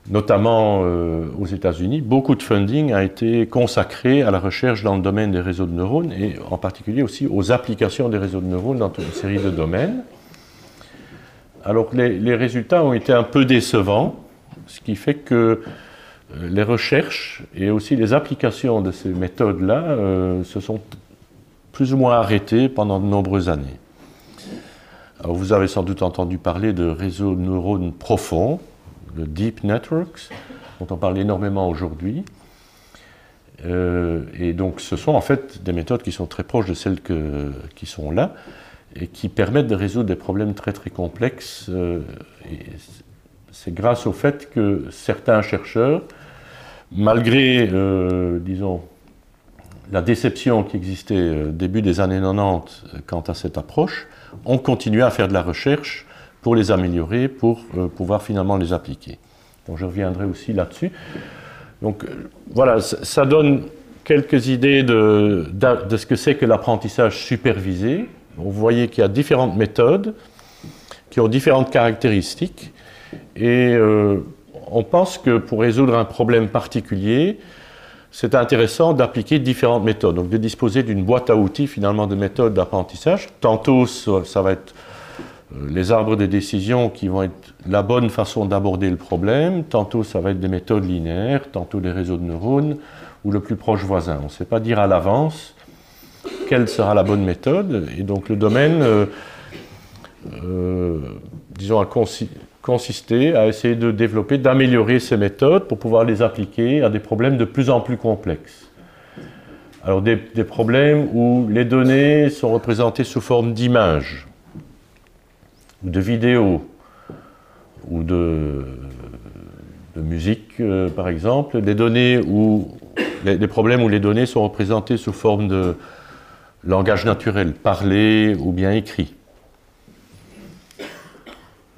notamment euh, aux États-Unis, beaucoup de funding a été consacré à la recherche dans le domaine des réseaux de neurones et en particulier aussi aux applications des réseaux de neurones dans toute une série de domaines. Alors les, résultats ont été un peu décevants, ce qui fait que euh, les recherches et aussi les applications de ces méthodes-là se sont plus ou moins arrêté pendant de nombreuses années. Alors vous avez sans doute entendu parler de réseaux de neurones profonds, le Deep Networks, dont on parle énormément aujourd'hui. Euh, et donc ce sont en fait des méthodes qui sont très proches de celles qui sont là et qui permettent de résoudre des problèmes très très complexes. Euh, c'est grâce au fait que certains chercheurs, malgré, euh, disons, la déception qui existait euh, début des années 90 euh, quant à cette approche, on continué à faire de la recherche pour les améliorer, pour pouvoir finalement les appliquer. Donc je reviendrai aussi là-dessus. Donc voilà, ça donne quelques idées de, ce que c'est que l'apprentissage supervisé. Vous voyez qu'il y a différentes méthodes qui ont différentes caractéristiques et on pense que pour résoudre un problème particulier, c'est intéressant d'appliquer différentes méthodes, donc de disposer d'une boîte à outils finalement de méthodes d'apprentissage. Tantôt, ça va être euh, les arbres de décision qui vont être la bonne façon d'aborder le problème, tantôt ça va être des méthodes linéaires, tantôt des réseaux de neurones ou le plus proche voisin. On ne sait pas dire à l'avance quelle sera la bonne méthode, et donc le domaine, euh, euh, disons, a consisté à essayer de développer, d'améliorer ces méthodes pour pouvoir les appliquer à des problèmes de plus en plus complexes. Alors des, problèmes où les données sont représentées sous forme d'images de vidéos, ou de, musique, euh, par exemple, des des problèmes où les données sont représentées sous forme de langage naturel, parlé ou bien écrit.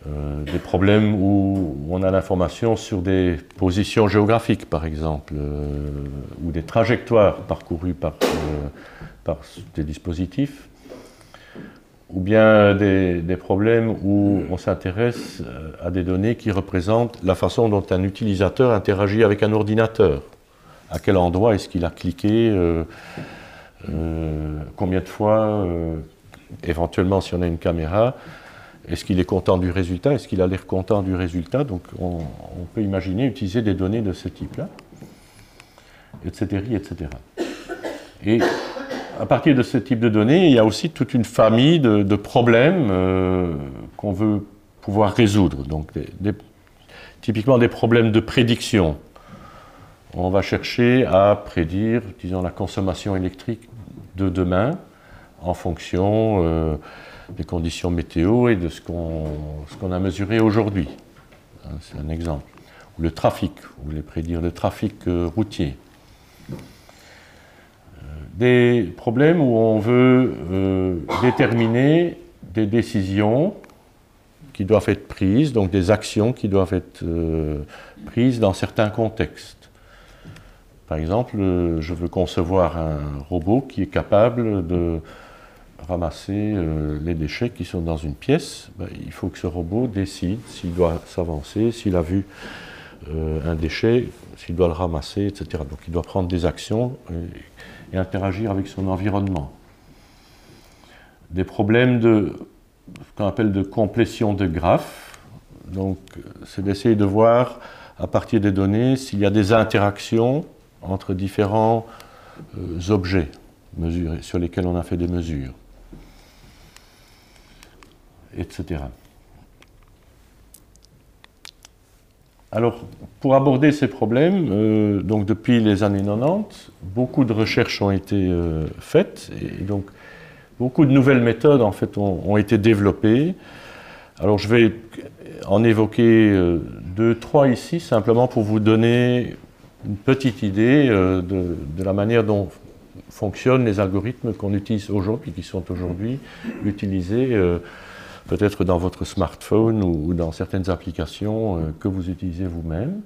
Euh, des problèmes où on a l'information sur des positions géographiques, par exemple, euh, ou des trajectoires parcourues par, par des dispositifs ou bien des, problèmes où on s'intéresse euh, à des données qui représentent la façon dont un utilisateur interagit avec un ordinateur. À quel endroit est-ce qu'il a cliqué euh, euh, Combien de fois Éventuellement, si on a une caméra, est-ce qu'il est content du résultat? Est-ce qu'il a l'air content du résultat? Donc, on, on, peut imaginer utiliser des données de ce type-là, etc., etc. Et à partir de ce type de données, il y a aussi toute une famille de, problèmes euh, qu'on veut pouvoir résoudre. Donc, typiquement des problèmes de prédiction. On va chercher à prédire, disons, la consommation électrique de demain en fonction euh, des conditions météo et de ce qu'on a mesuré aujourd'hui. Hein, c'est un exemple. Le trafic, vous voulez prédire le trafic euh, routier des problèmes où on veut euh, déterminer des décisions qui doivent être prises, donc des actions qui doivent être euh, prises dans certains contextes. Par exemple, euh, je veux concevoir un robot qui est capable de ramasser les déchets qui sont dans une pièce. Ben, il faut que ce robot décide s'il doit s'avancer, s'il a vu un déchet, s'il doit le ramasser, etc. Donc il doit prendre des actions et interagir avec son environnement. Des problèmes de ce qu'on appelle de complétion de graphes. Donc, c'est d'essayer de voir à partir des données s'il y a des interactions entre différents euh, objets mesurés, sur lesquels on a fait des mesures, etc. Alors, pour aborder ces problèmes, euh, donc depuis les années 90, beaucoup de recherches ont été euh, faites et donc beaucoup de nouvelles méthodes en fait ont, été développées. Alors, je vais en évoquer deux, trois ici simplement pour vous donner une petite idée de, de, la manière dont fonctionnent les algorithmes qu'on utilise aujourd'hui, qui sont aujourd'hui utilisés peut-être dans votre smartphone ou, dans certaines applications euh, que vous utilisez vous-même.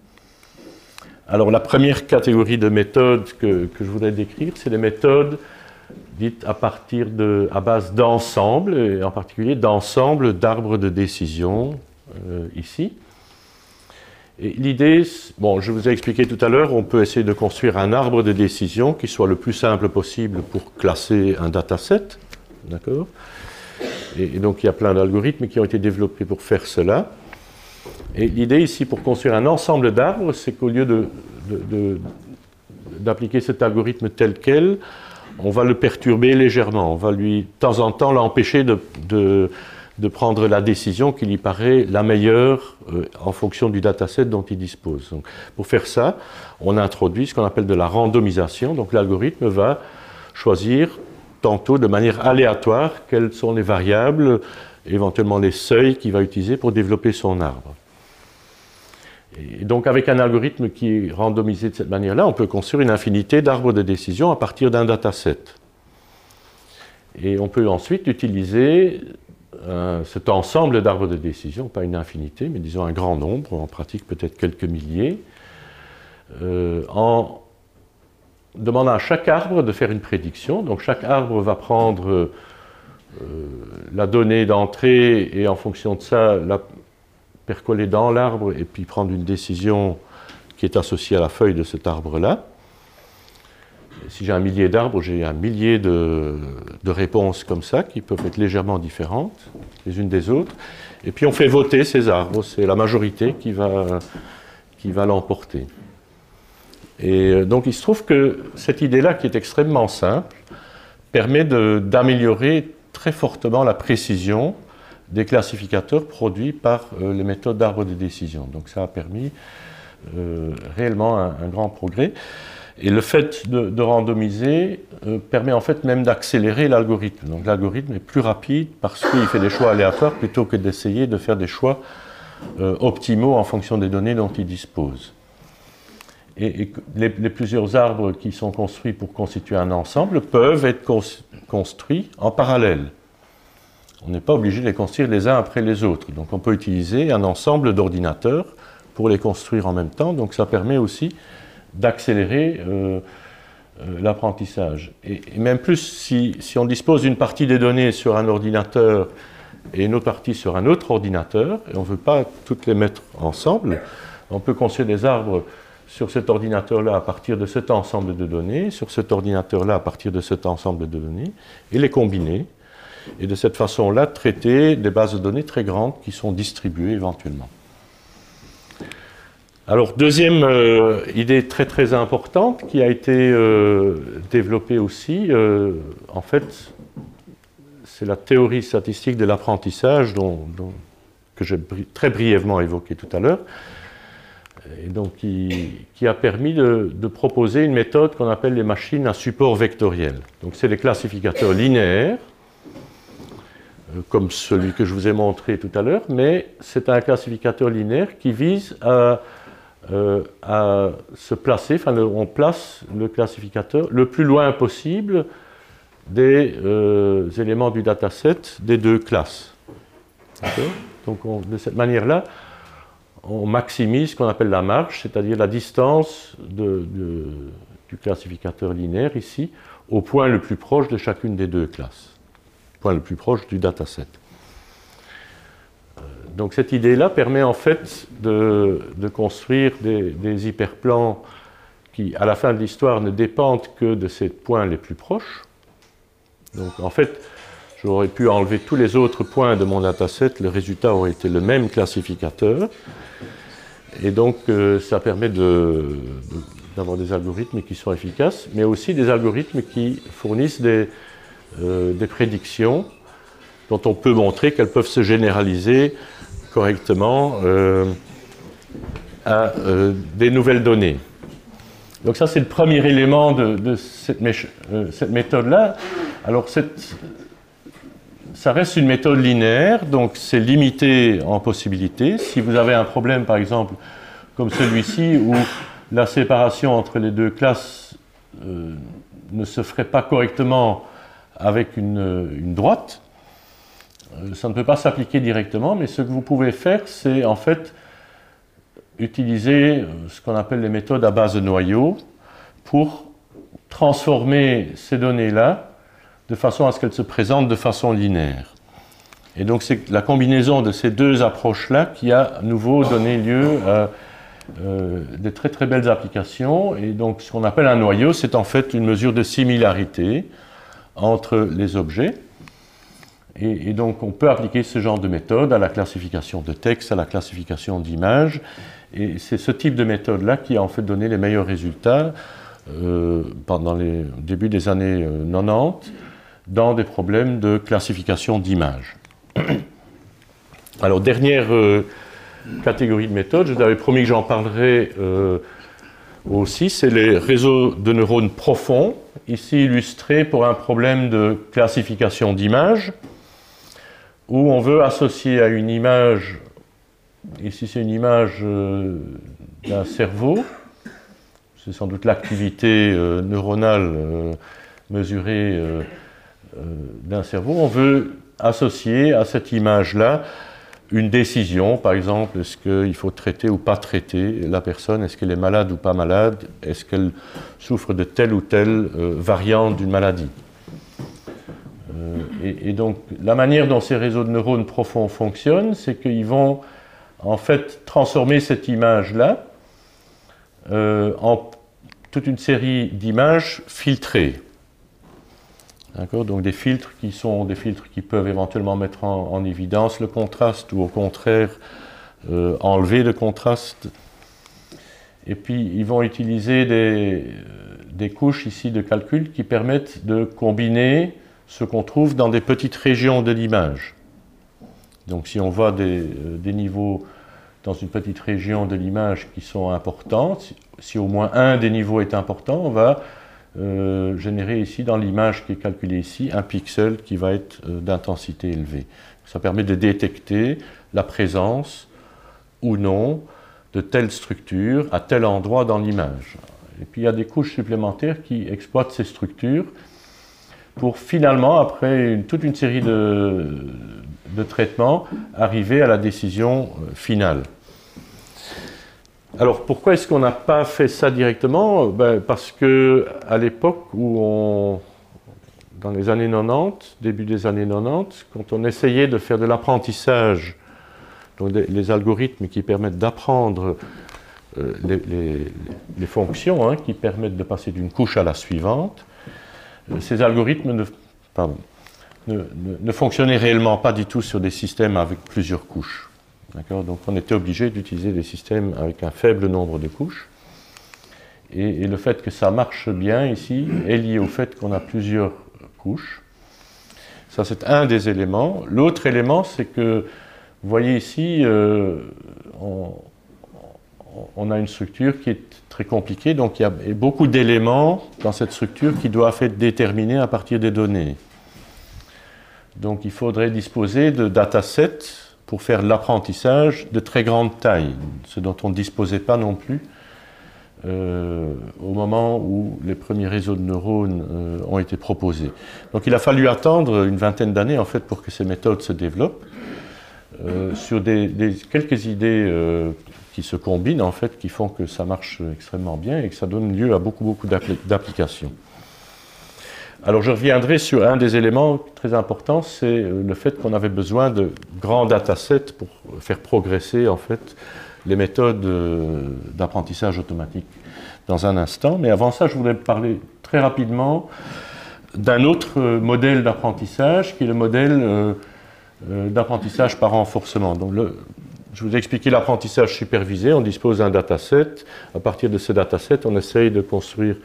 Alors la première catégorie de méthodes que, je voudrais décrire, c'est les méthodes dites à partir de, à base d'ensemble, et en particulier d'ensemble d'arbres de décision euh, ici. L'idée, je vous ai expliqué tout à l'heure, on peut essayer de construire un arbre de décision qui soit le plus simple possible pour classer un dataset, d'accord? Et, donc il y a plein d'algorithmes qui ont été développés pour faire cela. Et l'idée ici, pour construire un ensemble d'arbres, c'est qu'au lieu d'appliquer cet algorithme tel quel, on va le perturber légèrement. On va lui, de temps en temps, l'empêcher de, prendre la décision qui lui paraît la meilleure euh, en fonction du dataset dont il dispose. pour faire ça, on introduit ce qu'on appelle de la randomisation. Donc l'algorithme va choisir tantôt de manière aléatoire quelles sont les variables, éventuellement les seuils qu'il va utiliser pour développer son arbre. Et donc avec un algorithme qui est randomisé de cette manière-là, on peut construire une infinité d'arbres de décision à partir d'un dataset. Et on peut ensuite utiliser euh, cet ensemble d'arbres de décision, pas une infinité, mais disons un grand nombre, en pratique peut-être quelques milliers, euh, en demande à chaque arbre de faire une prédiction. Donc chaque arbre va prendre euh, la donnée d'entrée et en fonction de ça, la percoler dans l'arbre et puis prendre une décision qui est associée à la feuille de cet arbre-là. Si j'ai un millier d'arbres, j'ai un millier de, réponses comme ça, qui peuvent être légèrement différentes les unes des autres. Et puis on fait voter ces arbres, c'est la majorité qui va, qui va l'emporter. Et euh, donc il se trouve que cette idée-là, qui est extrêmement simple, permet d'améliorer très fortement la précision des classificateurs produits par euh, les méthodes d'arbres de décision. Donc ça a permis euh, réellement un, grand progrès. Et le fait de, randomiser permet en fait même d'accélérer l'algorithme. Donc l'algorithme est plus rapide parce qu'il fait des choix aléatoires plutôt que d'essayer de faire des choix optimaux en fonction des données dont il dispose et, les, plusieurs arbres qui sont construits pour constituer un ensemble peuvent être construits en parallèle. On n'est pas obligé de les construire les uns après les autres. Donc on peut utiliser un ensemble d'ordinateurs pour les construire en même temps. Donc ça permet aussi d'accélérer euh, euh, l'apprentissage. Et, même plus, si, si on dispose d'une partie des données sur un ordinateur et une autre partie sur un autre ordinateur, et on ne veut pas toutes les mettre ensemble, on peut construire des arbres sur cet ordinateur-là à partir de cet ensemble de données, sur cet ordinateur-là à partir de cet ensemble de données, et les combiner, et de cette façon-là traiter des bases de données très grandes qui sont distribuées éventuellement. Alors, deuxième euh, idée très très importante qui a été euh, développée aussi, euh, en fait, c'est la théorie statistique de l'apprentissage que j'ai très brièvement évoqué tout à l'heure et donc qui, a permis de, proposer une méthode qu'on appelle les machines à support vectoriel. Donc c'est des classificateurs linéaires, comme celui que je vous ai montré tout à l'heure, mais c'est un classificateur linéaire qui vise à, euh, se placer, enfin on place le classificateur le plus loin possible des euh, éléments du dataset des deux classes. Donc de cette manière-là, on maximise ce qu'on appelle la marge, c'est-à-dire la distance du classificateur linéaire ici, au point le plus proche de chacune des deux classes, point le plus proche du dataset. Donc cette idée-là permet en fait de, construire des, des, hyperplans qui, à la fin de l'histoire, ne dépendent que de ces points les plus proches. Donc en fait, j'aurais pu enlever tous les autres points de mon dataset, le résultat aurait été le même classificateur. Et donc, euh, ça permet d'avoir des algorithmes qui sont efficaces, mais aussi des algorithmes qui fournissent des, euh, prédictions dont on peut montrer qu'elles peuvent se généraliser correctement euh, à des nouvelles données. Donc ça, c'est le premier élément de, cette, cette méthode-là. Alors, ça reste une méthode linéaire, donc c'est limité en possibilités. Si vous avez un problème, par exemple, comme celui-ci, où la séparation entre les deux classes euh, ne se ferait pas correctement avec une, droite, euh, ça ne peut pas s'appliquer directement, mais ce que vous pouvez faire, c'est en fait utiliser euh, ce qu'on appelle les méthodes à base de noyaux pour transformer ces données-là de façon à ce qu'elle se présente de façon linéaire. Et donc c'est la combinaison de ces deux approches-là qui a à nouveau donné lieu à euh, des très très belles applications. Et donc ce qu'on appelle un noyau, c'est en fait une mesure de similarité entre les objets. Et, donc on peut appliquer ce genre de méthode à la classification de texte, à la classification d'images. Et c'est ce type de méthode-là qui a en fait donné les meilleurs résultats euh, pendant les débuts des années 90 euh, dans des problèmes de classification d'images. [coughs] Alors, dernière euh, catégorie de méthodes, je vous avais promis que j'en parlerai aussi, c'est les réseaux de neurones profonds, ici illustrés pour un problème de classification d'images, où on veut associer à une image, ici c'est une image euh, d'un cerveau, c'est sans doute l'activité neuronale mesurée euh, d'un cerveau, on veut associer à cette image-là une décision, par exemple, est-ce qu'il faut traiter ou pas traiter la personne, est-ce qu'elle est malade ou pas malade, est-ce qu'elle souffre de telle ou telle euh, variante d'une maladie. Euh, et, donc la manière dont ces réseaux de neurones profonds fonctionnent, c'est qu'ils vont en fait transformer cette image-là en toute une série d'images filtrées. D'accord? Donc des filtres qui sont des filtres qui peuvent éventuellement mettre en, évidence le contraste ou au contraire euh, enlever le contraste. Et puis ils vont utiliser des, des couches ici de calcul qui permettent de combiner ce qu'on trouve dans des petites régions de l'image. Donc si on voit des, euh, niveaux dans une petite région de l'image qui sont importants, si, au moins un des niveaux est important, on va euh, générer ici dans l'image qui est calculée ici un pixel qui va être euh, d'intensité élevée. Ça permet de détecter la présence ou non de telle structure à tel endroit dans l'image. Et puis il y a des couches supplémentaires qui exploitent ces structures pour finalement, après toute une série de, traitements, arriver à la décision euh, finale. Alors pourquoi est-ce qu'on n'a pas fait ça directement? Ben, Parce que à l'époque où on, dans les années 90, début des années 90, quand on essayait de faire de l'apprentissage, donc les algorithmes qui permettent d'apprendre euh, les, fonctions hein, qui permettent de passer d'une couche à la suivante, ces algorithmes ne, fonctionnaient réellement pas du tout sur des systèmes avec plusieurs couches. Donc on était obligé d'utiliser des systèmes avec un faible nombre de couches. Et, le fait que ça marche bien ici est lié au fait qu'on a plusieurs couches. Ça, c'est un des éléments. L'autre élément, c'est que, vous voyez ici, euh, on, on a une structure qui est très compliquée, donc il y a beaucoup d'éléments dans cette structure qui doivent être déterminés à partir des données. Donc il faudrait disposer de datasets pour faire l'apprentissage de très grande taille, ce dont on ne disposait pas non plus euh, au moment où les premiers réseaux de neurones euh, ont été proposés. Donc il a fallu attendre une vingtaine d'années en fait pour que ces méthodes se développent. Euh, sur quelques idées qui se combinent en fait, qui font que ça marche extrêmement bien et que ça donne lieu à beaucoup, beaucoup d'applications. Alors je reviendrai sur un des éléments très importants, c'est euh, le fait qu'on avait besoin de grands datasets pour faire progresser en fait les méthodes euh, d'apprentissage automatique dans un instant. Mais avant ça, je voudrais parler très rapidement d'un autre euh, modèle d'apprentissage qui est le modèle d'apprentissage par renforcement. Donc je vous ai expliqué l'apprentissage supervisé. On dispose d'un dataset. À partir de ce dataset, on essaye de construire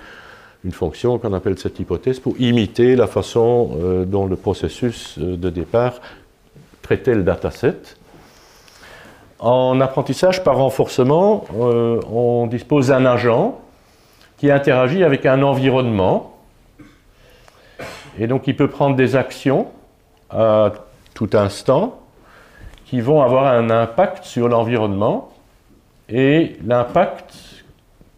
une fonction qu'on appelle cette hypothèse pour imiter la façon euh, dont le processus euh, de départ traitait le dataset. En apprentissage par renforcement, euh, on dispose d'un agent qui interagit avec un environnement. Et donc il peut prendre des actions à tout instant qui vont avoir un impact sur l'environnement et l'impact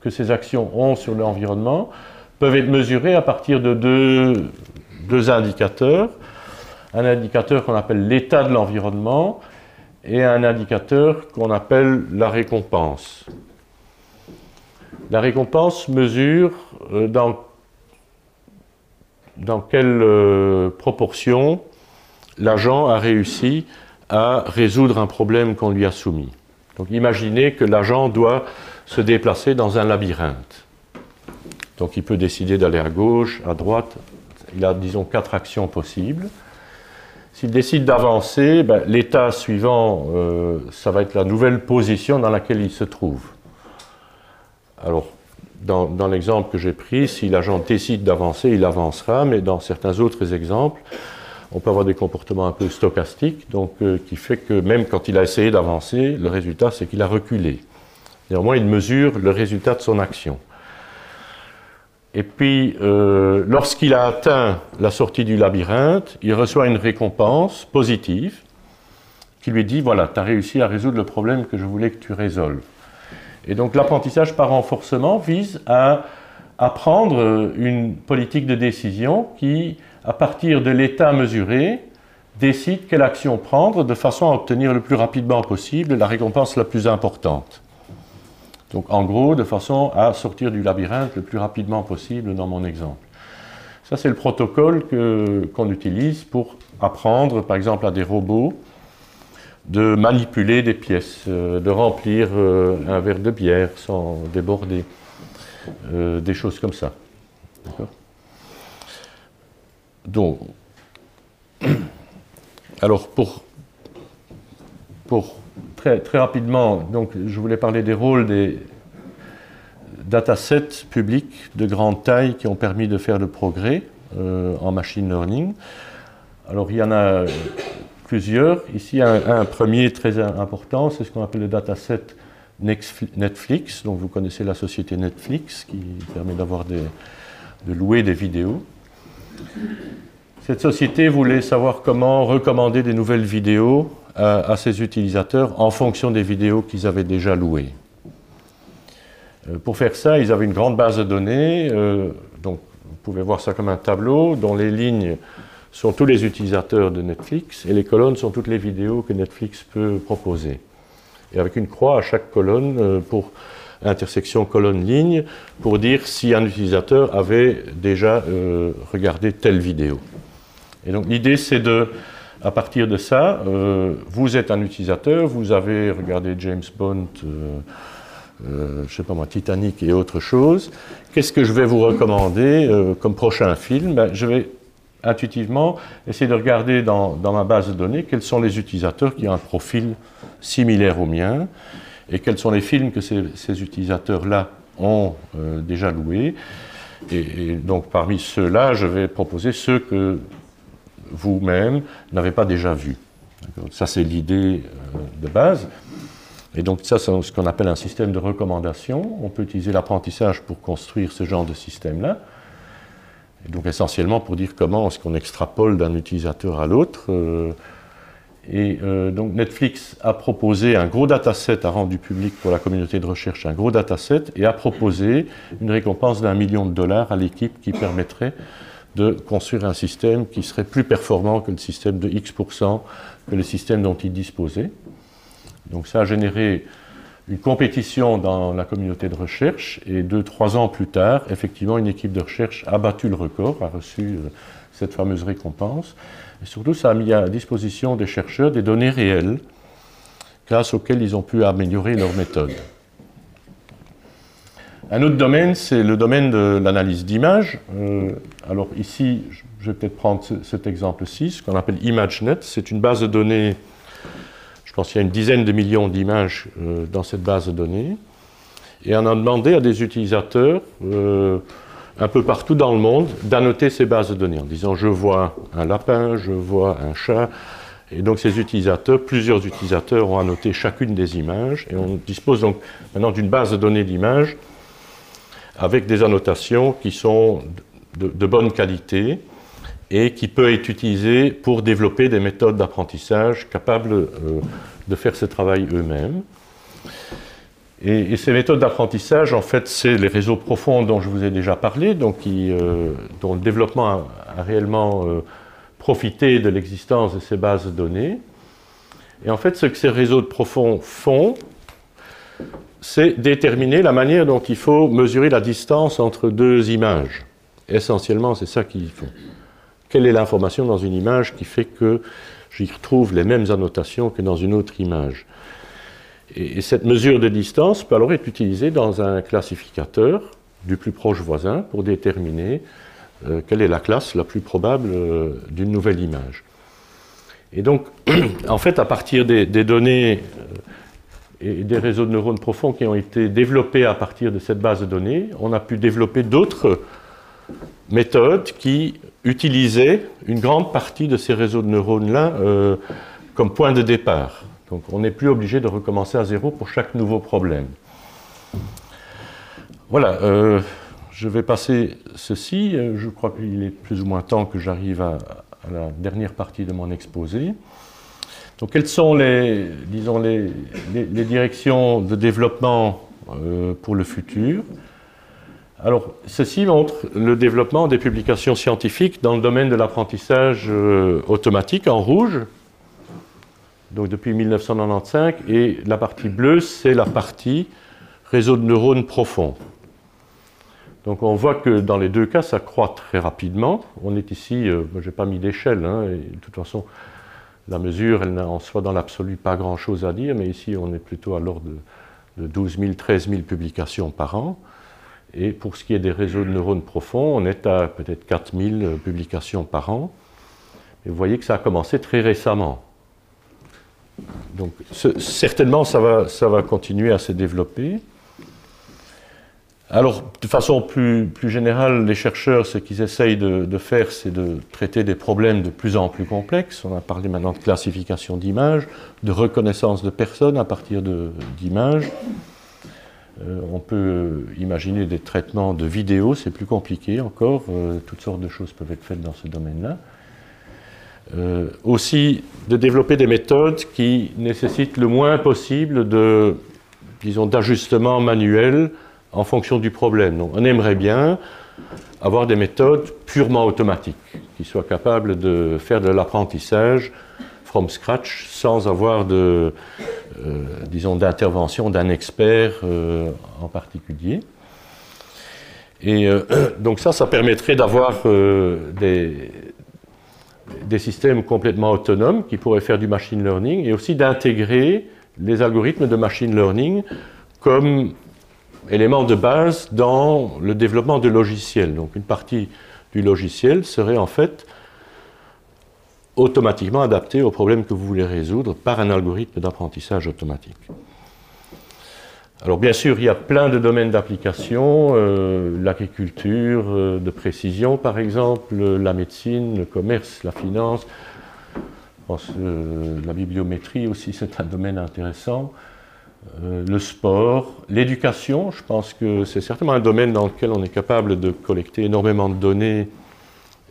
que ces actions ont sur l'environnement peuvent être mesurés à partir de deux, indicateurs. Un indicateur qu'on appelle l'état de l'environnement et un indicateur qu'on appelle la récompense. La récompense mesure euh, dans, dans quelle euh, proportion l'agent a réussi à résoudre un problème qu'on lui a soumis. Donc imaginez que l'agent doit se déplacer dans un labyrinthe. Donc il peut décider d'aller à gauche, à droite. Il a, disons, quatre actions possibles. S'il décide d'avancer, ben, l'état suivant, euh, ça va être la nouvelle position dans laquelle il se trouve. Alors, dans, dans l'exemple que j'ai pris, si l'agent décide d'avancer, il avancera, mais dans certains autres exemples, on peut avoir des comportements un peu stochastiques, donc euh, qui fait que même quand il a essayé d'avancer, le résultat c'est qu'il a reculé. Néanmoins, il mesure le résultat de son action. Et puis, euh, lorsqu'il a atteint la sortie du labyrinthe, il reçoit une récompense positive qui lui dit, voilà, tu as réussi à résoudre le problème que je voulais que tu résolves. Et donc l'apprentissage par renforcement vise à apprendre une politique de décision qui à partir de l'état mesuré, décide quelle action prendre de façon à obtenir le plus rapidement possible la récompense la plus importante. Donc en gros, de façon à sortir du labyrinthe le plus rapidement possible dans mon exemple. Ça, c'est le protocole qu'on utilise pour apprendre, par exemple, à des robots de manipuler des pièces, euh, de remplir euh, un verre de bière sans déborder. des choses comme ça. Donc, [clears throat] alors pour, très, rapidement, donc je voulais parler des rôles des datasets publics de grande taille qui ont permis de faire le progrès euh, en machine learning. Alors il y en a plusieurs. Ici, un, premier très important, c'est ce qu'on appelle le dataset Netflix. Donc vous connaissez la société Netflix qui permet d'avoir de louer des vidéos. Cette société voulait savoir comment recommander des nouvelles vidéos à, ses utilisateurs en fonction des vidéos qu'ils avaient déjà louées. Euh, pour faire ça, ils avaient une grande base de données, euh, donc vous pouvez voir ça comme un tableau dont les lignes sont tous les utilisateurs de Netflix et les colonnes sont toutes les vidéos que Netflix peut proposer. Et avec une croix à chaque colonne euh, pour intersection colonne-ligne pour dire si un utilisateur avait déjà regardé telle vidéo. Et donc l'idée, c'est de, à partir de ça, euh, vous êtes un utilisateur, vous avez regardé James Bond, euh, euh, je sais pas moi, Titanic et autre chose. Qu'est-ce que je vais vous recommander comme prochain film? Ben, Je vais intuitivement essayer de regarder dans, ma base de données quels sont les utilisateurs qui ont un profil similaire au mien et quels sont les films que ces, utilisateurs-là ont déjà loués. et, donc parmi ceux-là, je vais proposer ceux que vous-même n'avez pas déjà vu. Ça, c'est l'idée euh, de base. Et donc ça, c'est ce qu'on appelle un système de recommandation. On peut utiliser l'apprentissage pour construire ce genre de système-là. Donc essentiellement pour dire comment est-ce qu'on extrapole d'un utilisateur à l'autre. Euh, et euh, donc Netflix a proposé un gros dataset, a rendu public pour la communauté de recherche un gros dataset et a proposé une récompense d'un million de dollars à l'équipe qui permettrait de construire un système qui serait plus performant que le système de X%, que le système dont il disposait. Donc ça a généré une compétition dans la communauté de recherche et deux, trois ans plus tard, effectivement, une équipe de recherche a battu le record, a reçu euh, cette fameuse récompense. Et surtout, ça a mis à disposition des chercheurs des données réelles grâce auxquelles ils ont pu améliorer leur méthode. Un autre domaine, c'est le domaine de l'analyse d'images. Euh, alors ici, je vais peut-être prendre cet exemple-ci, ce qu'on appelle ImageNet. C'est une base de données, je pense qu'il y a une dizaine de millions d'images euh, dans cette base de données. Et on a demandé à des utilisateurs euh, un peu partout dans le monde d'annoter ces bases de données en disant je vois un lapin, je vois un chat. Et donc ces utilisateurs, plusieurs utilisateurs ont annoté chacune des images et on dispose donc maintenant d'une base de données d'images avec des annotations qui sont de, bonne qualité et qui peut être utilisée pour développer des méthodes d'apprentissage capables euh, de faire ce travail eux-mêmes. Et, ces méthodes d'apprentissage, en fait, c'est les réseaux profonds dont je vous ai déjà parlé, donc euh, dont le développement a, réellement euh, profité de l'existence de ces bases de données. Et en fait, ce que ces réseaux de profonds font, c'est déterminer la manière dont il faut mesurer la distance entre deux images. Essentiellement, c'est ça qu'ils font. Quelle est l'information dans une image qui fait que j'y retrouve les mêmes annotations que dans une autre image? Et, cette mesure de distance peut alors être utilisée dans un classificateur du plus proche voisin pour déterminer euh, quelle est la classe la plus probable euh, d'une nouvelle image. Et donc, [clears throat] en fait, à partir des, données euh, et des réseaux de neurones profonds qui ont été développés à partir de cette base de données, on a pu développer d'autres méthodes qui utilisaient une grande partie de ces réseaux de neurones-là comme point de départ. Donc on n'est plus obligé de recommencer à zéro pour chaque nouveau problème. Voilà, euh, je vais passer ceci. Je crois qu'il est plus ou moins temps que j'arrive à la dernière partie de mon exposé. Donc, quelles sont les, disons, les, directions de développement euh, pour le futur? Alors, ceci montre le développement des publications scientifiques dans le domaine de l'apprentissage euh, automatique en rouge, donc depuis 1995, et la partie bleue, c'est la partie réseau de neurones profond. Donc on voit que dans les deux cas, ça croît très rapidement. On est ici, euh, je n'ai pas mis d'échelle, hein, de toute façon, la mesure, elle n'a en soi dans l'absolu pas grand-chose à dire, mais ici on est plutôt à l'ordre de, 12 000, 13 000 publications par an. Et pour ce qui est des réseaux de neurones profonds, on est à peut-être 4000 publications par an. Et vous voyez que ça a commencé très récemment. Donc certainement, ça va, ça continuer à se développer. Alors, de façon plus, plus générale, les chercheurs, ce qu'ils essayent de, faire, c'est de traiter des problèmes de plus en plus complexes. On a parlé maintenant de classification d'images, de reconnaissance de personnes à partir d'images. Euh, on peut imaginer des traitements de vidéos, c'est plus compliqué encore. Euh, toutes sortes de choses peuvent être faites dans ce domaine-là. Euh, aussi, de développer des méthodes qui nécessitent le moins possible de, disons, d'ajustement manuel en fonction du problème. On aimerait bien avoir des méthodes purement automatiques, qui soient capables de faire de l'apprentissage from scratch sans avoir de, euh, disons, d'intervention d'un expert euh, en particulier. Et [coughs] donc ça, ça permettrait d'avoir des, des systèmes complètement autonomes qui pourraient faire du machine learning et aussi d'intégrer les algorithmes de machine learning comme élément de base dans le développement de logiciels. Donc une partie du logiciel serait en fait automatiquement adaptée au problème que vous voulez résoudre par un algorithme d'apprentissage automatique. Alors bien sûr, il y a plein de domaines d'application, euh, l'agriculture euh, de précision par exemple, la médecine, le commerce, la finance, euh, la bibliométrie aussi c'est un domaine intéressant. Euh, le sport, l'éducation. Je pense que c'est certainement un domaine dans lequel on est capable de collecter énormément de données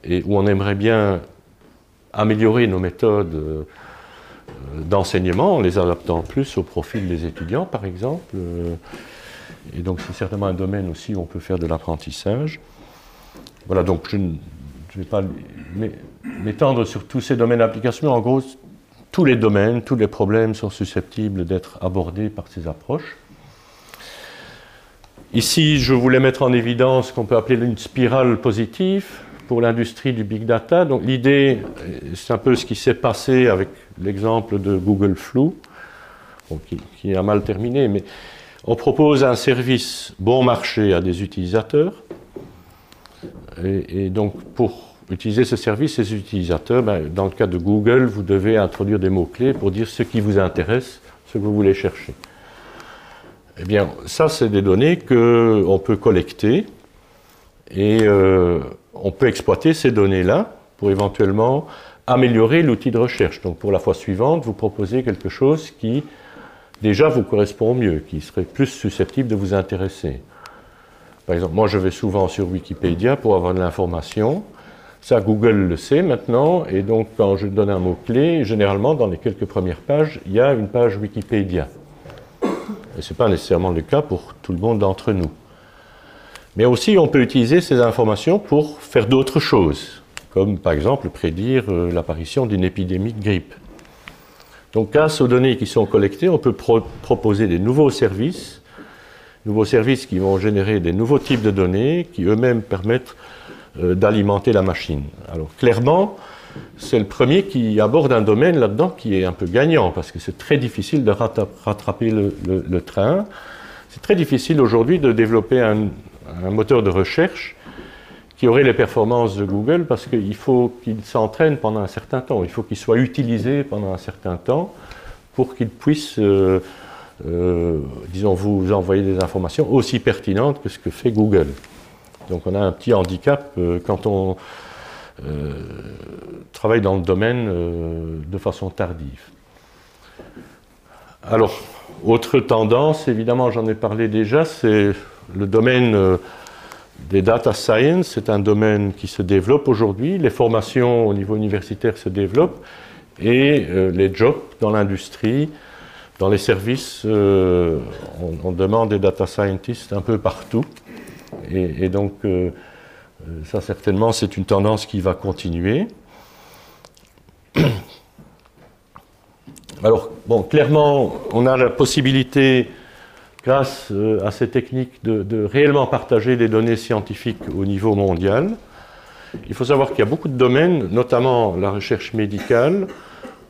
et où on aimerait bien améliorer nos méthodes euh, d'enseignement en les adaptant plus au profil des étudiants, par exemple. Euh, et donc c'est certainement un domaine aussi où on peut faire de l'apprentissage. Voilà, donc je ne vais pas m'étendre sur tous ces domaines d'application, en gros, tous les domaines, tous les problèmes sont susceptibles d'être abordés par ces approches. Ici, je voulais mettre en évidence ce qu'on peut appeler une spirale positive pour l'industrie du big data. Donc l'idée, c'est un peu ce qui s'est passé avec l'exemple de Google Flu, qui, a mal terminé, mais on propose un service bon marché à des utilisateurs. Et, et donc pour utiliser ce service, ces utilisateurs, ben, dans le cas de Google, vous devez introduire des mots-clés pour dire ce qui vous intéresse, ce que vous voulez chercher. Eh bien, ça, c'est des données qu'on peut collecter et euh, on peut exploiter ces données-là pour éventuellement améliorer l'outil de recherche. Donc, pour la fois suivante, vous proposez quelque chose qui déjà vous correspond mieux, qui serait plus susceptible de vous intéresser. Par exemple, moi, je vais souvent sur Wikipédia pour avoir de l'information. Ça, Google le sait maintenant, et donc quand je donne un mot-clé, généralement, dans les quelques premières pages, il y a une page Wikipédia. Et ce n'est pas nécessairement le cas pour tout le monde d'entre nous. Mais aussi, on peut utiliser ces informations pour faire d'autres choses, comme par exemple prédire euh, l'apparition d'une épidémie de grippe. Donc, grâce aux données qui sont collectées, on peut proposer des nouveaux services, nouveaux services qui vont générer des nouveaux types de données, qui eux-mêmes permettent euh, d'alimenter la machine. Alors clairement, c'est le premier qui aborde un domaine là-dedans qui est un peu gagnant, parce que c'est très difficile de rattraper le, train. C'est très difficile aujourd'hui de développer un, moteur de recherche qui aurait les performances de Google, parce qu'il faut qu'il s'entraîne pendant un certain temps, il faut qu'il soit utilisé pendant un certain temps pour qu'il puisse, euh, euh, disons, vous envoyer des informations aussi pertinentes que ce que fait Google. Donc on a un petit handicap euh, quand on travaille dans le domaine de façon tardive. Alors, autre tendance, évidemment j'en ai parlé déjà, c'est le domaine des data science. C'est un domaine qui se développe aujourd'hui. Les formations au niveau universitaire se développent et les jobs dans l'industrie, dans les services, on, demande des data scientists un peu partout. Et, donc, euh, euh, ça certainement, c'est une tendance qui va continuer. [coughs] Alors, bon, clairement, on a la possibilité, grâce euh, à ces techniques, de, réellement partager des données scientifiques au niveau mondial. Il faut savoir qu'il y a beaucoup de domaines, notamment la recherche médicale,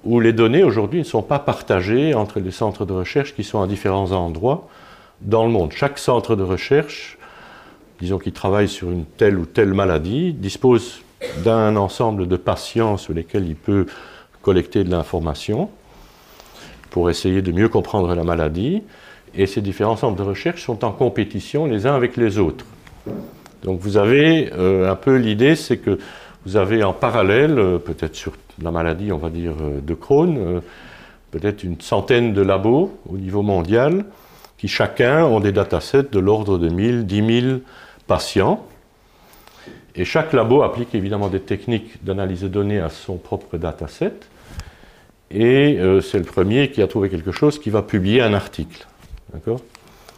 où les données aujourd'hui ne sont pas partagées entre les centres de recherche qui sont à différents endroits dans le monde. Chaque centre de recherche disons, qui travaille sur une telle ou telle maladie, dispose d'un ensemble de patients sur lesquels il peut collecter de l'information pour essayer de mieux comprendre la maladie. Et ces différents centres de recherche sont en compétition les uns avec les autres. Donc vous avez euh, un peu l'idée, c'est que vous avez en parallèle, euh, peut-être sur la maladie, on va dire, euh, de Crohn, peut-être une centaine de labos au niveau mondial qui chacun ont des datasets de l'ordre de 1000, 10 000 patients. Et chaque labo applique évidemment des techniques d'analyse de données à son propre dataset. Et c'est le premier qui a trouvé quelque chose qui va publier un article.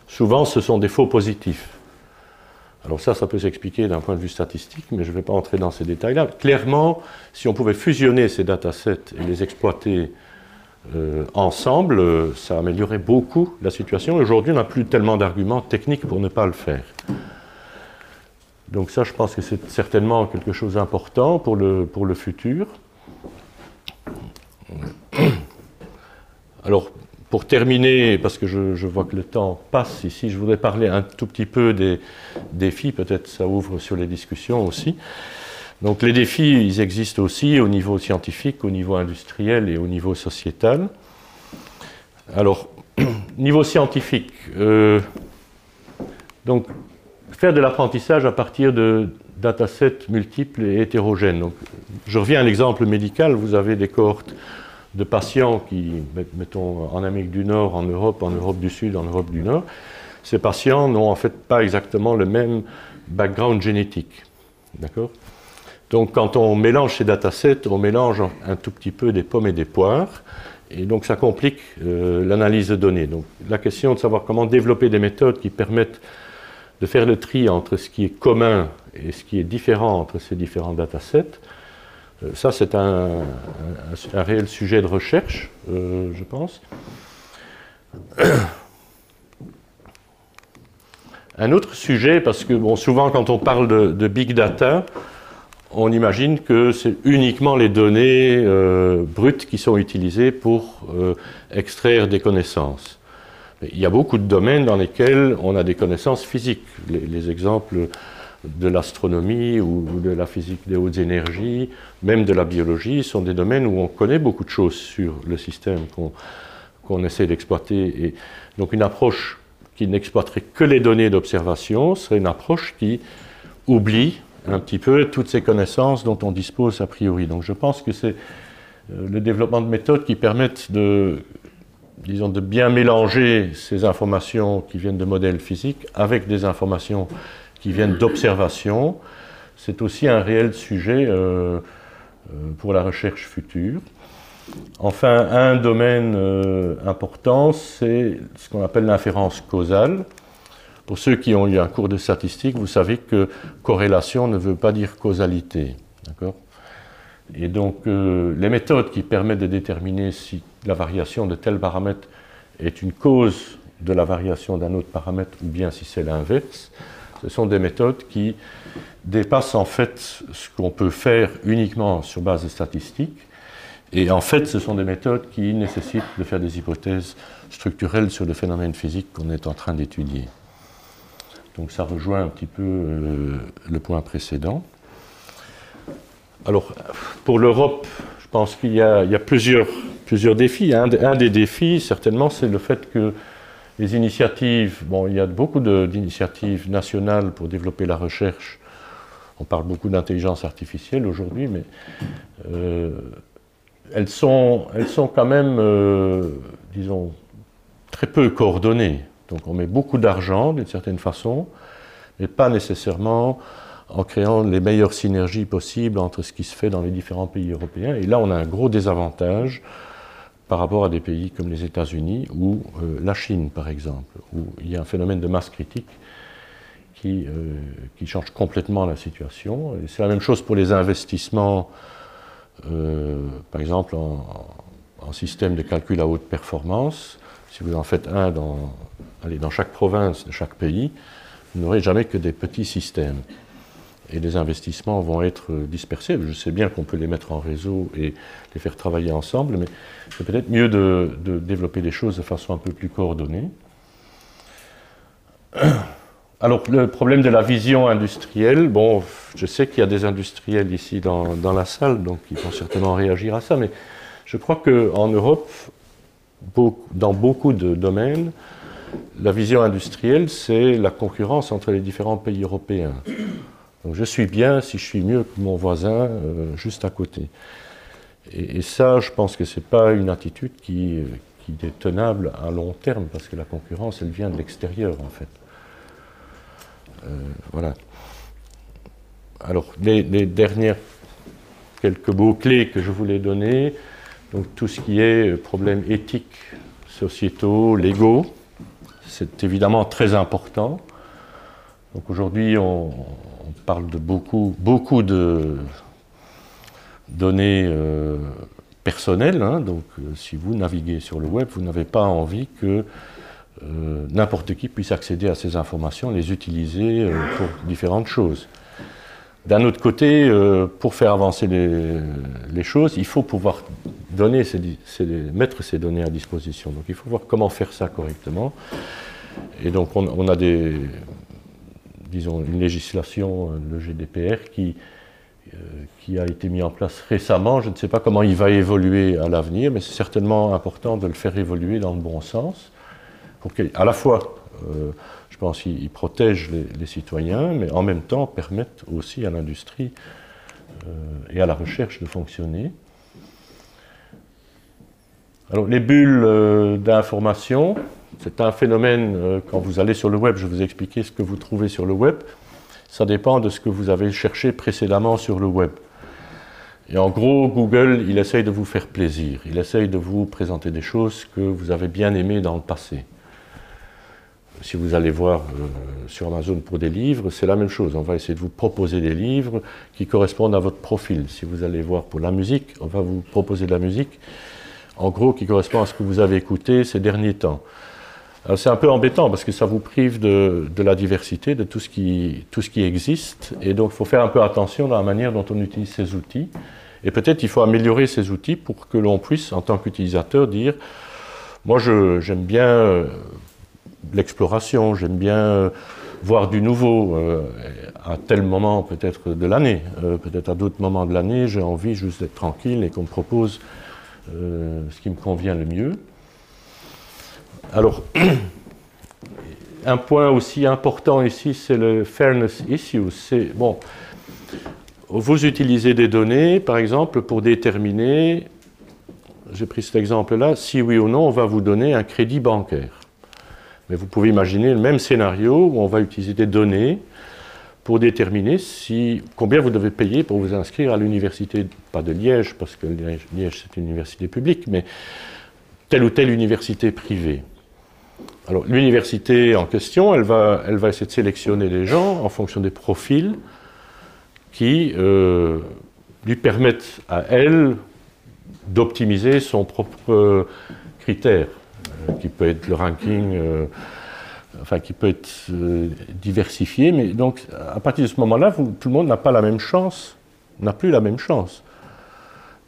Souvent, ce sont des faux positifs. Alors ça, ça peut s'expliquer d'un point de vue statistique, mais je ne vais pas entrer dans ces détails-là. Clairement, si on pouvait fusionner ces datasets et les exploiter euh, ensemble, ça améliorerait beaucoup la situation. Aujourd'hui, on n'a plus tellement d'arguments techniques pour ne pas le faire. Donc ça, je pense que c'est certainement quelque chose d'important pour le, pour le futur. Alors, pour terminer, parce que je, vois que le temps passe ici, je voudrais parler un tout petit peu des défis, peut-être ça ouvre sur les discussions aussi. Donc les défis, ils existent aussi au niveau scientifique, au niveau industriel et au niveau sociétal. Alors, [clears throat] niveau scientifique, euh, donc faire de l'apprentissage à partir de datasets multiples et hétérogènes. Donc, je reviens à l'exemple médical, vous avez des cohortes de patients qui, mettons, en Amérique du Nord, en Europe, en Europe du Sud, en Europe du Nord, ces patients n'ont en fait pas exactement le même background génétique. D'accord? Donc quand on mélange ces datasets, on mélange un tout petit peu des pommes et des poires, et donc ça complique euh, l'analyse de données. Donc la question de savoir comment développer des méthodes qui permettent de faire le tri entre ce qui est commun et ce qui est différent entre ces différents datasets, ça, c'est un, réel sujet de recherche, euh, je pense. [coughs] Un autre sujet, parce que bon, souvent quand on parle de, big data, on imagine que c'est uniquement les données euh, brutes qui sont utilisées pour extraire des connaissances. il y a beaucoup de domaines dans lesquels on a des connaissances physiques. les exemples de l'astronomie ou de la physique des hautes énergies, même de la biologie, sont des domaines où on connaît beaucoup de choses sur le système qu'on essaie d'exploiter. Donc une approche qui n'exploiterait que les données d'observation serait une approche qui oublie un petit peu toutes ces connaissances dont on dispose a priori. Donc je pense que c'est euh, le développement de méthodes qui permettent de, disons, de bien mélanger ces informations qui viennent de modèles physiques avec des informations qui viennent d'observation. C'est aussi un réel sujet euh, euh, pour la recherche future. Enfin, un domaine euh, important, c'est ce qu'on appelle l'inférence causale. Pour ceux qui ont eu un cours de statistique, vous savez que corrélation ne veut pas dire causalité. Et donc, les méthodes qui permettent de déterminer si la variation de tel paramètre est une cause de la variation d'un autre paramètre ou bien si c'est l'inverse, ce sont des méthodes qui dépassent en fait ce qu'on peut faire uniquement sur base de statistiques. Et en fait, ce sont des méthodes qui nécessitent de faire des hypothèses structurelles sur le phénomène physique qu'on est en train d'étudier. Donc ça rejoint un petit peu euh, le point précédent. Alors, pour l'Europe, je pense qu'il y, a plusieurs, plusieurs défis. un, des défis, certainement, c'est le fait que les initiatives, bon, il y a beaucoup d'initiatives nationales pour développer la recherche. On parle beaucoup d'intelligence artificielle aujourd'hui, mais euh, elles, sont, elles sont quand même, euh, disons, très peu coordonnées. Donc on met beaucoup d'argent d'une certaine façon, mais pas nécessairement en créant les meilleures synergies possibles entre ce qui se fait dans les différents pays européens. Et là, on a un gros désavantage par rapport à des pays comme les États-Unis ou euh, la Chine, par exemple, où il y a un phénomène de masse critique qui, euh, change complètement la situation. C'est la même chose pour les investissements, euh, par exemple en, système de calcul à haute performance. Si vous en faites un dans, dans chaque province de chaque pays, vous n'aurez jamais que des petits systèmes et les investissements vont être dispersés. Je sais bien qu'on peut les mettre en réseau et les faire travailler ensemble, mais c'est peut-être mieux de, développer les choses de façon un peu plus coordonnée. [clears throat] alors, le problème de la vision industrielle, bon, je sais qu'il y a des industriels ici dans, dans, la salle, donc ils vont certainement réagir à ça, mais je crois qu'en Europe, dans beaucoup de domaines, la vision industrielle, c'est la concurrence entre les différents pays européens. Donc je suis bien si je suis mieux que mon voisin euh, juste à côté. Et, ça, je pense que ce n'est pas une attitude qui, qui, est tenable à long terme, parce que la concurrence, elle vient de l'extérieur, en fait. Euh, voilà. Alors, les, les, dernières quelques mots-clés que je voulais donner, donc tout ce qui est problèmes éthiques, sociétaux, légaux, c'est évidemment très important. Donc aujourd'hui, on, parle de beaucoup, de données euh, personnelles. Hein. donc euh, si vous naviguez sur le web, vous n'avez pas envie que euh, n'importe qui puisse accéder à ces informations, les utiliser pour différentes choses. D'un autre côté, pour faire avancer les, choses, il faut pouvoir donner mettre ces données à disposition. Donc il faut voir comment faire ça correctement. Et donc on, a des, disons, une législation, le GDPR, qui, euh, qui a été mis en place récemment. Je ne sais pas comment il va évoluer à l'avenir, mais c'est certainement important de le faire évoluer dans le bon sens, pour qu'à la fois, euh, je pense, il, protège les, citoyens, mais en même temps permettre aussi à l'industrie euh, et à la recherche de fonctionner. Alors les bulles d'information, c'est un phénomène, euh, quand vous allez sur le web, je vous expliquer ce que vous trouvez sur le web, ça dépend de ce que vous avez cherché précédemment sur le web. Et en gros, Google, il essaye de vous faire plaisir, il essaye de vous présenter des choses que vous avez bien aimées dans le passé. Si vous allez voir euh, sur Amazon pour des livres, c'est la même chose. On va essayer de vous proposer des livres qui correspondent à votre profil. Si vous allez voir pour la musique, on va vous proposer de la musique, en gros, qui correspond à ce que vous avez écouté ces derniers temps. Euh, c'est un peu embêtant parce que ça vous prive de, la diversité, de tout ce, qui, existe. Et donc, il faut faire un peu attention dans la manière dont on utilise ces outils. Et peut-être il faut améliorer ces outils pour que l'on puisse, en tant qu'utilisateur, dire Moi, j'aime bien euh, l'exploration, j'aime bien euh, voir du nouveau à tel moment peut-être de l'année. peut-être à d'autres moments de l'année, j'ai envie juste d'être tranquille et qu'on me propose ce qui me convient le mieux. Alors, [clears throat] un point aussi important ici, c'est le fairness issue. C'est bon, vous utilisez des données, par exemple, pour déterminer, j'ai pris cet exemple-là, si oui ou non on va vous donner un crédit bancaire. Mais vous pouvez imaginer le même scénario où on va utiliser des données pour déterminer combien vous devez payer pour vous inscrire à l'université, pas de Liège, parce que Liège c'est une université publique, mais telle ou telle université privée. Alors, l'université en question, elle va, elle va essayer de sélectionner les gens en fonction des profils qui euh, lui permettent à elle d'optimiser son propre critère, euh, qui peut être le ranking, euh, enfin qui peut être diversifié, mais donc à partir de ce moment-là, tout le monde n'a pas la même chance, n'a plus la même chance.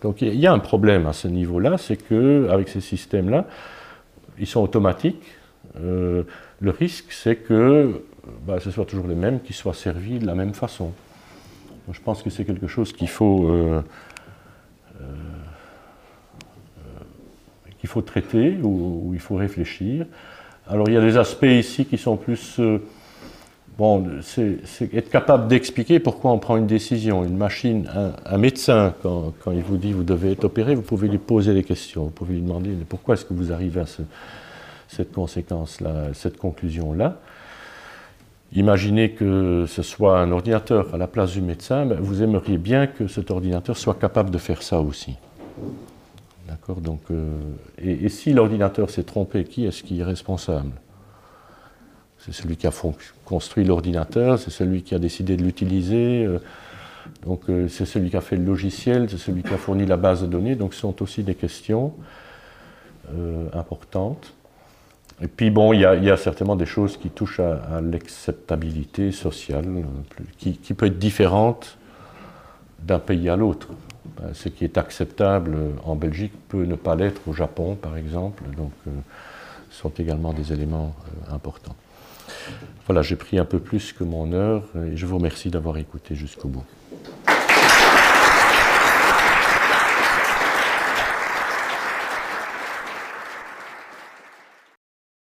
Donc il y a un problème à ce niveau-là, c'est que avec ces systèmes-là, ils sont automatiques, euh, le risque, c'est que bah, ce soit toujours les mêmes qui soient servis de la même façon. je pense que c'est quelque chose qu'il faut, euh, euh, faut traiter, ou il faut réfléchir. Alors il y a des aspects ici qui sont plus... bon, c'est être capable d'expliquer pourquoi on prend une décision. Une machine, un, médecin, quand, quand, il vous dit vous devez être opéré, vous pouvez lui poser des questions. Vous pouvez lui demander pourquoi est-ce que vous arrivez à ce cette conséquence-là, cette conclusion-là. Imaginez que ce soit un ordinateur à la place du médecin, ben, vous aimeriez bien que cet ordinateur soit capable de faire ça aussi. D'accord Donc, euh, et, si l'ordinateur s'est trompé, qui est-ce qui est responsable? C'est celui qui a construit l'ordinateur, c'est celui qui a décidé de l'utiliser, euh, euh, c'est celui qui a fait le logiciel, c'est celui qui a fourni la base de données. Donc, ce sont aussi des questions importantes. Et puis bon, il y, a, certainement des choses qui touchent à, l'acceptabilité sociale, qui, peut être différente d'un pays à l'autre. Ben, ce qui est acceptable en Belgique peut ne pas l'être au Japon, par exemple. Donc, euh, sont également des éléments euh, importants. Voilà, j'ai pris un peu plus que mon heure je vous remercie d'avoir écouté jusqu'au bout.